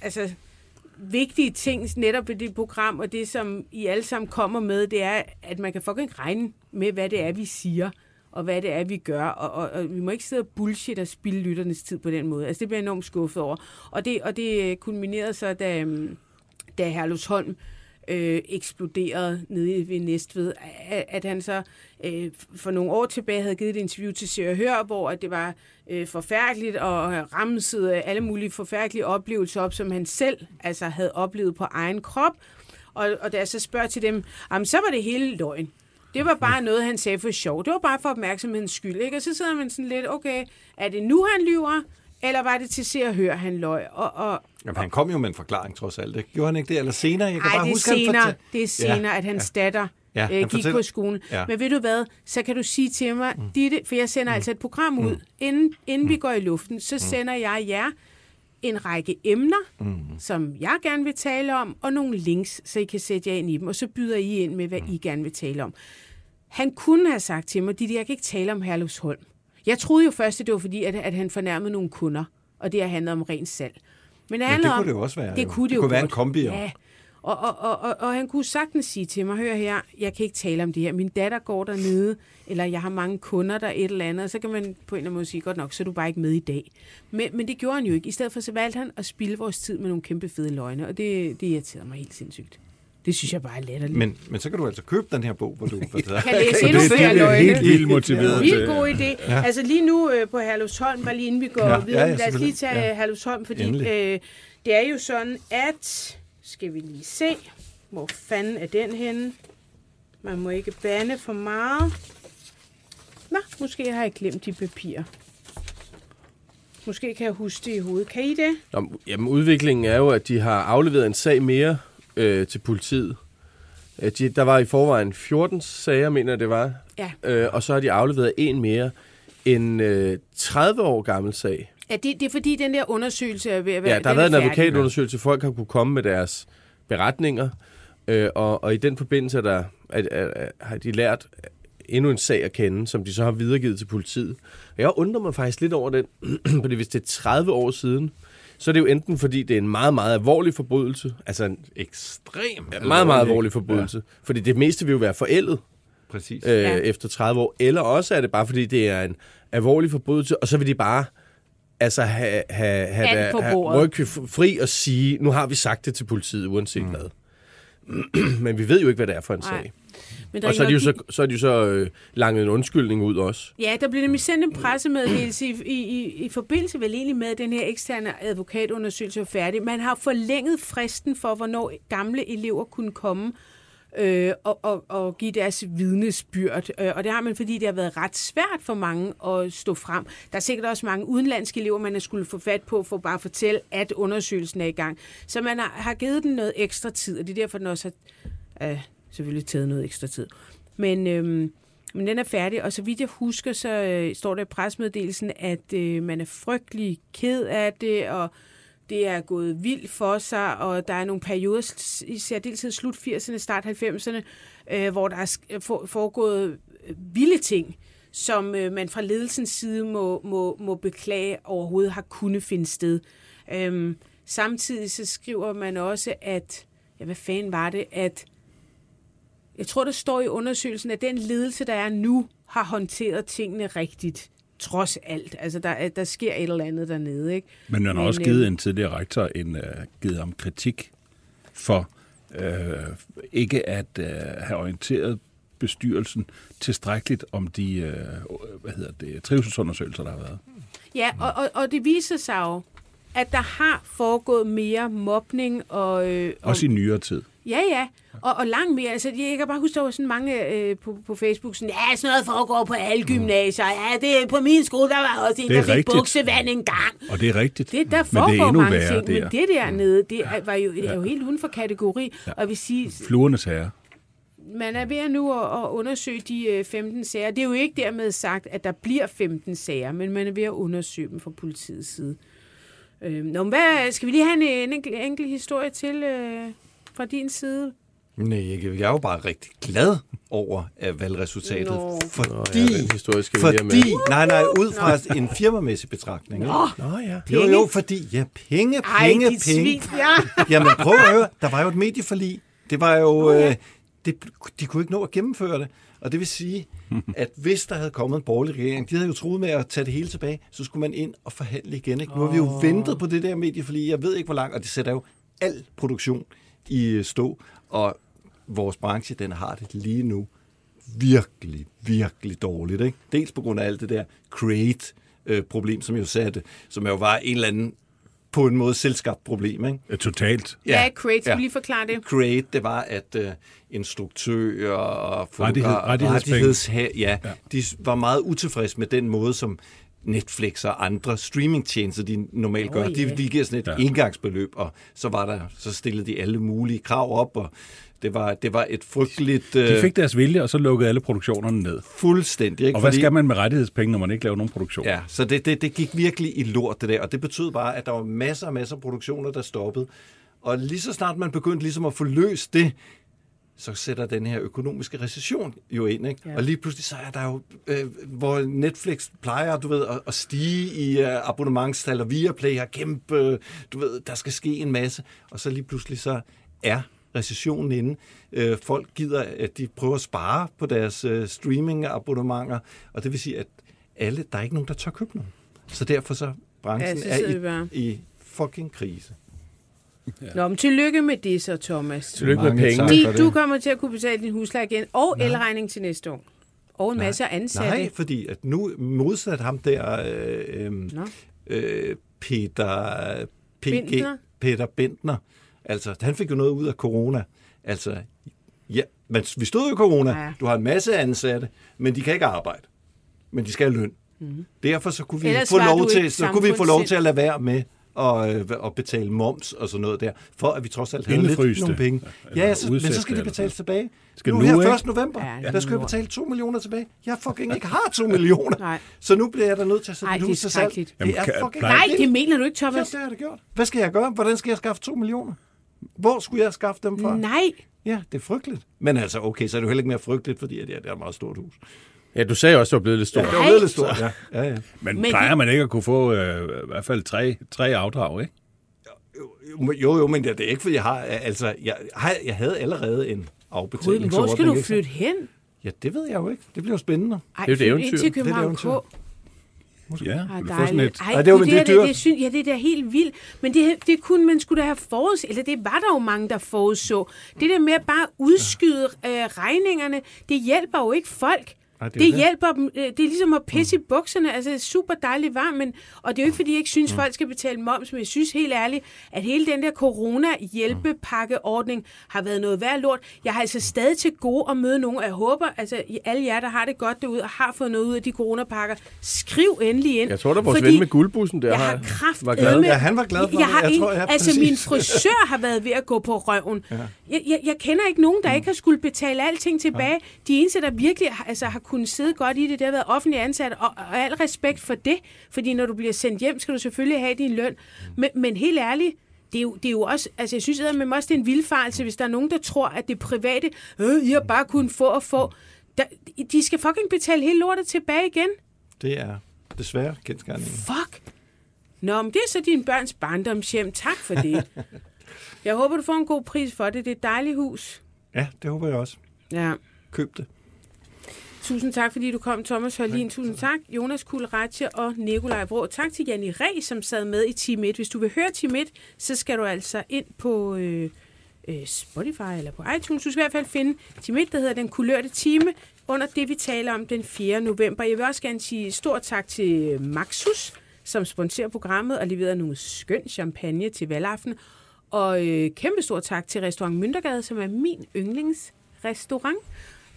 altså, vigtige ting netop ved det program, og det, som I alle sammen kommer med, det er, at man kan fucking regne med, hvad det er, vi siger, og hvad det er, vi gør, og, og, og vi må ikke sidde og bullshit og spilde lytternes tid på den måde. Altså, det bliver jeg enormt skuffet over. Og det, og det kulminerede så, da, øhm, da Herlufsholm øh, Øh, eksploderede nede ved Næstved, at, at han så øh, for nogle år tilbage havde givet et interview til Se Hør, hvor at det var øh, forfærdeligt og ramsede alle mulige forfærdelige oplevelser op, som han selv altså havde oplevet på egen krop. Og, og da jeg så spørger til dem, jamen, så var det hele løgn. Det var bare noget, han sagde for sjov. Det var bare for opmærksomhedens skyld. Ikke? Og så sidder man sådan lidt, okay, er det nu, han lyver? Eller var det til se og høre, han løg? Og, og, Jamen, han kom jo med en forklaring trods alt. Ikke? Gjorde han ikke det? Eller senere? Jeg kan ej, bare det er huske, han senere, fortal- det er senere at hans datter Ja, øh, han gik fortæller- på skolen. Ja. Men ved du hvad, så kan du sige til mig, mm. Ditte, for jeg sender mm. altså et program ud, inden, inden mm. vi går i luften, så sender jeg jer en række emner, mm. som jeg gerne vil tale om, og nogle links, så I kan sætte jer ind i dem, og så byder I ind med, hvad mm. I gerne vil tale om. Han kunne have sagt til mig, Ditte, jeg kan ikke tale om Herlufsholm. Jeg troede jo først, at det var fordi, at, at han fornærmede nogle kunder, og det har handlet om rent salg. Men, Men det kunne det jo også være. Det jo. kunne det, det jo kunne være en godt. kombi. jo. Ja, og, og, og, og, og han kunne sagtens sige til mig, hør her, jeg kan ikke tale om det her. Min datter går dernede, eller jeg har mange kunder der, et eller andet. Og så kan man på en eller anden måde sige, godt nok, så er du bare ikke med i dag. Men, men det gjorde han jo ikke. I stedet for så valgte han at spilde vores tid med nogle kæmpe fede løgne, og det, det irriterede mig helt sindssygt. Det synes jeg bare er latterligt. Men, men så kan du altså købe den her bog, hvor du... hvad det er. kan læse Det endnu er flere det, løgne. helt vildt motiveret Vildt til. god idé. Ja. Altså lige nu øh, på Herlufsholm, bare lige inden vi går Ja, videre, ja, ja, lad os lige tage ja. Ja. Herlufsholm, fordi Endelig. øh, det er jo sådan, at, skal vi lige se, hvor fanden er den henne? Man må ikke bande for meget. Nå, måske har jeg glemt de papirer. Måske kan jeg huske det i hovedet. Kan I det? Nå, jamen, udviklingen er jo, at de har afleveret en sag mere øh, til politiet. Øh, De, der var i forvejen 14 sager, mener jeg det var. Ja. Øh, og så har de afleveret en mere. En øh, 30 år gammel sag. Ja, det, det er fordi, den der undersøgelse er ved at være Ja, der har været en advokatundersøgelse, folk har kunne komme med deres beretninger, øh, og, og i den forbindelse er der, at, at, at, har de lært endnu en sag at kende, som de så har videregivet til politiet. Og jeg undrer mig faktisk lidt over den, fordi hvis det er 30 år siden, så er det jo enten fordi, det er en meget, meget alvorlig forbrydelse, altså en Ekstrem. ja, meget, meget alvorlig forbrydelse, ja. fordi det meste vil jo være forældet Præcis. øh, Ja. efter 30 år, eller også er det bare fordi, det er en alvorlig forbrydelse, og så vil de bare altså have, have, have, have ryg fri og sige, nu har vi sagt det til politiet, uanset mm. hvad. Men vi ved jo ikke, hvad det er for en Nej. sag. Men der Og så er de jo så, så, er de så øh, langet en undskyldning ud også. Ja, der blev nemlig sendt en pressemeddelelse i, i, i, i forbindelse vel egentlig med, at den her eksterne advokatundersøgelse var færdig. Man har forlænget fristen for, hvornår gamle elever kunne komme øh, og, og, og give deres vidnesbyrd. Øh, og det har man, fordi det har været ret svært for mange at stå frem. Der er sikkert også mange udenlandske elever, man har skulle få fat på for bare at fortælle, at undersøgelsen er i gang. Så man har, har givet den noget ekstra tid, og det er derfor, den også har øh, selvfølgelig taget noget ekstra tid. Men... øhm, men den er færdig, og så vidt jeg husker, så øh, står der i presmeddelelsen, at øh, man er frygtelig ked af det, og det er gået vildt for sig, og der er nogle perioder, i særdeleshed slut 80'erne, start 90'erne, øh, hvor der er øh, foregået øh, vilde ting, som øh, man fra ledelsens side må, må, må beklage overhovedet har kunnet finde sted. Øhm, samtidig så skriver man også, at, ja, hvad fanden var det, at jeg tror, der står i undersøgelsen, at den ledelse, der er nu, har håndteret tingene rigtigt. Trods alt. Altså, der, er- der sker et eller andet dernede, ikke? Men man har Men, også øh, givet en tidligere rektor en, uh, givet ham kritik for uh, ikke at uh, have orienteret bestyrelsen tilstrækkeligt om de uh, hvad hedder det, trivselsundersøgelser, der har været. Ja, og, og, og det viser sig jo, at der har foregået mere mobning og... Øh, og Også i nyere tid. Ja, ja. Og, og langt mere. Altså, jeg kan bare huske, der var sådan mange øh, på, på Facebook, sådan, ja, sådan noget foregår på alle gymnasier. Ja, det, er- på min skole, der var også en, er der fik rigtigt. buksevand en gang. Og det er rigtigt. Det, der Men foregår det er endnu mange ting, der. men det dernede, det er, var jo, er jo helt uden for kategori. Og jeg vil sige, Fluernes herre. man er ved nu at, at undersøge de øh, 15 sager. Det er jo ikke dermed sagt, at der bliver 15 sager, men man er ved at undersøge dem fra politiets side. Øh, nå, men hvad, skal vi lige have en, en enkelt, enkelt historie til øh, fra din side? Nej, jeg, jeg er jo bare rigtig glad over af valgresultatet, Nå. fordi, Nå, ja, den historie skal vi lige have fordi, nej, nej, ud fra en firmamæssig betragtning. Ikke? Nå ja. Jo, jo, fordi, ja, penge, Ej, penge, dit penge. svin, ja. Jamen, prøv at høre, der var jo et medieforlig. Det var jo, øh, det, de kunne ikke nå at gennemføre det. Og det vil sige, at hvis der havde kommet en borgerlig regering, de havde jo troet med at tage det hele tilbage, så skulle man ind og forhandle igen. Ikke? Nu har vi jo ventet på det der medieforlig, jeg ved ikke hvor langt, og det sætter jo al produktion i øh, stå. Og vores branche, den har det lige nu virkelig, virkelig dårligt. Ikke? Dels på grund af alt det der create-problem, som jo satte, som jo var en eller anden på en måde selvskabt problem. Ikke? Ja, Totalt. Ja, ja Create, ja. lige forklare det? Create, det var, at uh, instruktører og Rettighed- rettighedsha- ja, ja, de var meget utilfredse med den måde, som Netflix og andre streamingtjenester, de normalt gør. Åh, De, de giver sådan et ja. indgangsbeløb, og så var der, så stillede de alle mulige krav op, og det var, det var et frygteligt... De øh, fik deres vilje, og så lukkede alle produktionerne ned. fuldstændig. Ikke? Og hvad skal man med rettighedspenge, når man ikke laver nogen produktion? Ja, så det, det, det gik virkelig i lort, det der. Og det betød bare, at der var masser og masser af produktioner, der stoppede. Og lige så snart man begyndte ligesom at få løst det, så sætter den her økonomiske recession jo ind. Ikke? Ja. Og lige pludselig så er der jo, øh, hvor Netflix plejer, du ved, at, at stige i øh, abonnementstal, og Viaplay har kæmpe, øh, du ved, der skal ske en masse. Og så lige pludselig så er recessionen inde. Øh, folk gider, at de prøver at spare på deres øh, streaming-abonnementer, og det vil sige, at alle, der er ikke nogen, der tør købe nogen. Så derfor så branchen Ja, så er i, i fucking krise. Nå, men tillykke med det så, Thomas. Tillykke med penge. Fordi for det. du kommer til at kunne betale din husleje igen, og elregning til næste år. Og en masse ansatte. Nej, fordi at nu modsat ham der, øh, øh, Nå. øh, Peter, PG, Bindner? Peter Bentner, altså han fik jo noget ud af corona. Altså, ja, men vi stod jo i corona. Ja. Ja. Du har en masse ansatte, men de kan ikke arbejde. Men de skal have løn. Mm. Derfor så kunne vi. Ellers få lov til, så kunne vi få lov til at lade være med at, øh, at betale moms og sådan noget der, for at vi trods alt havde lidt nogle penge. Eller Ja, så, men så skal det, de betales tilbage. Skal nu, nu, her ikke? 1. november, Ja, ja, der skal jeg betale 2 millioner tilbage. Jeg fucking ikke har 2 millioner. Nej. Så nu bliver jeg da nødt til at sætte Ej, hus til salg. Det er fucking Nej, det mener du ikke, Ja, Thomas. det har jeg da gjort. Hvad skal jeg gøre? Hvordan skal jeg skaffe 2 millioner? Hvor skulle jeg skaffe dem fra? Nej. Ja, det er frygteligt. Men altså, okay, så er det jo heller ikke mere frygteligt, fordi det er et meget stort hus. Ja, du sagde også, at du var blevet lidt stor. Det Ja. var Nej. blevet lidt stort, ja. ja, ja. Men, Men plejer det- man ikke at kunne få øh, i hvert fald tre, tre afdrag, ikke? Jo, jo, men det er ikke, fordi jeg har... Altså, jeg, har, jeg havde allerede en afbetaling. hvor skal du flytte hen? Ja, det ved jeg jo ikke. Det bliver jo spændende. Ej, Det er jo et eventyr. ind til Det er et København K. eventyr. Ja, vi får sådan dejligt. et... Ej, Ej, det var- det, det er der, det, det, synes, ja, det er da helt vildt. Men det, det kunne man skulle da have forudset, eller det var der jo mange, der forudså. Det der med at bare udskyde øh, regningerne, det hjælper jo ikke folk. Nej, det det hjælper dem. øh, Det er ligesom at pisse i bukserne. Altså, det er super dejligt varmt, men, og det er jo ikke, fordi jeg ikke synes, folk skal betale moms, men jeg synes helt ærligt, at hele den der corona-hjælpepakkeordning har været noget værd lort. Jeg har altså stadig til gode at møde nogen, og jeg håber, altså I- alle jer, der har det godt derude, og har fået noget ud af de coronapakker, skriv endelig ind. Jeg tror, der vores ven med guldbussen der jeg har, kraft var glad. Ja, han var glad for jeg det. har Jeg ikke, tror, ja, altså præcis. min frisør har været ved at gå på røven. Ja. Jeg, jeg, jeg kender ikke nogen, der ikke har skulle betale alting tilbage. De eneste, der virkelig altså, har kunnet sidde godt i det, det har været offentlige ansatte, og, og al respekt for det, fordi når du bliver sendt hjem, skal du selvfølgelig have din løn. Men, men helt ærligt, det er, jo, det er jo også, altså jeg synes, man også det er en vildfarelse, hvis der er nogen, der tror, at det private, øh, I har bare kunnet få og få. Der, de skal fucking betale hele lortet tilbage igen. Det er desværre kendskærningen. Fuck. Nå, men det er så din børns barndomshjem. Tak for det. Jeg håber, du får en god pris for det. Det er et dejligt hus. Ja, det håber jeg også. Ja. Køb det. Tusind tak, fordi du kom, Thomas Hørlin. Tusind tak, Jonas Kulratje og Nikolaj Vrå. Tak til Janni Ræ, som sad med i Team 1. Hvis du vil høre Team 1, så skal du altså ind på øh, øh, Spotify eller på iTunes. Du skal i hvert fald finde Team 1, der hedder Den Kulørte Time, under det, vi taler om den 4. november. Jeg vil også gerne sige stort tak til Maxus, som sponsorer programmet og leverer nogle skøn champagne til valgaften. Og øh, kæmpe stor tak til Restaurant Møntergade, som er min yndlingsrestaurant.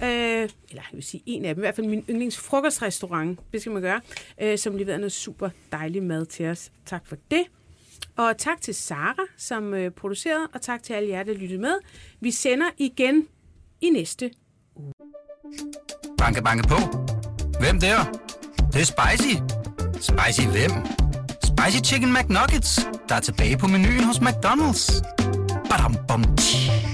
Øh, eller jeg vil sige en af dem, i hvert fald min yndlingsfrokostrestaurant, det skal man gøre, øh, som leverede noget super dejlig mad til os. Tak for det. Og tak til Sara, som øh, producerede, og tak til alle jer, der lyttede med. Vi sender igen i næste Banke, banke på. Hvem der? Det, det er spicy. Spicy hvem? Spicy Chicken McNuggets, der er tilbage på menuen hos McDonald's. Badum, bom, tji.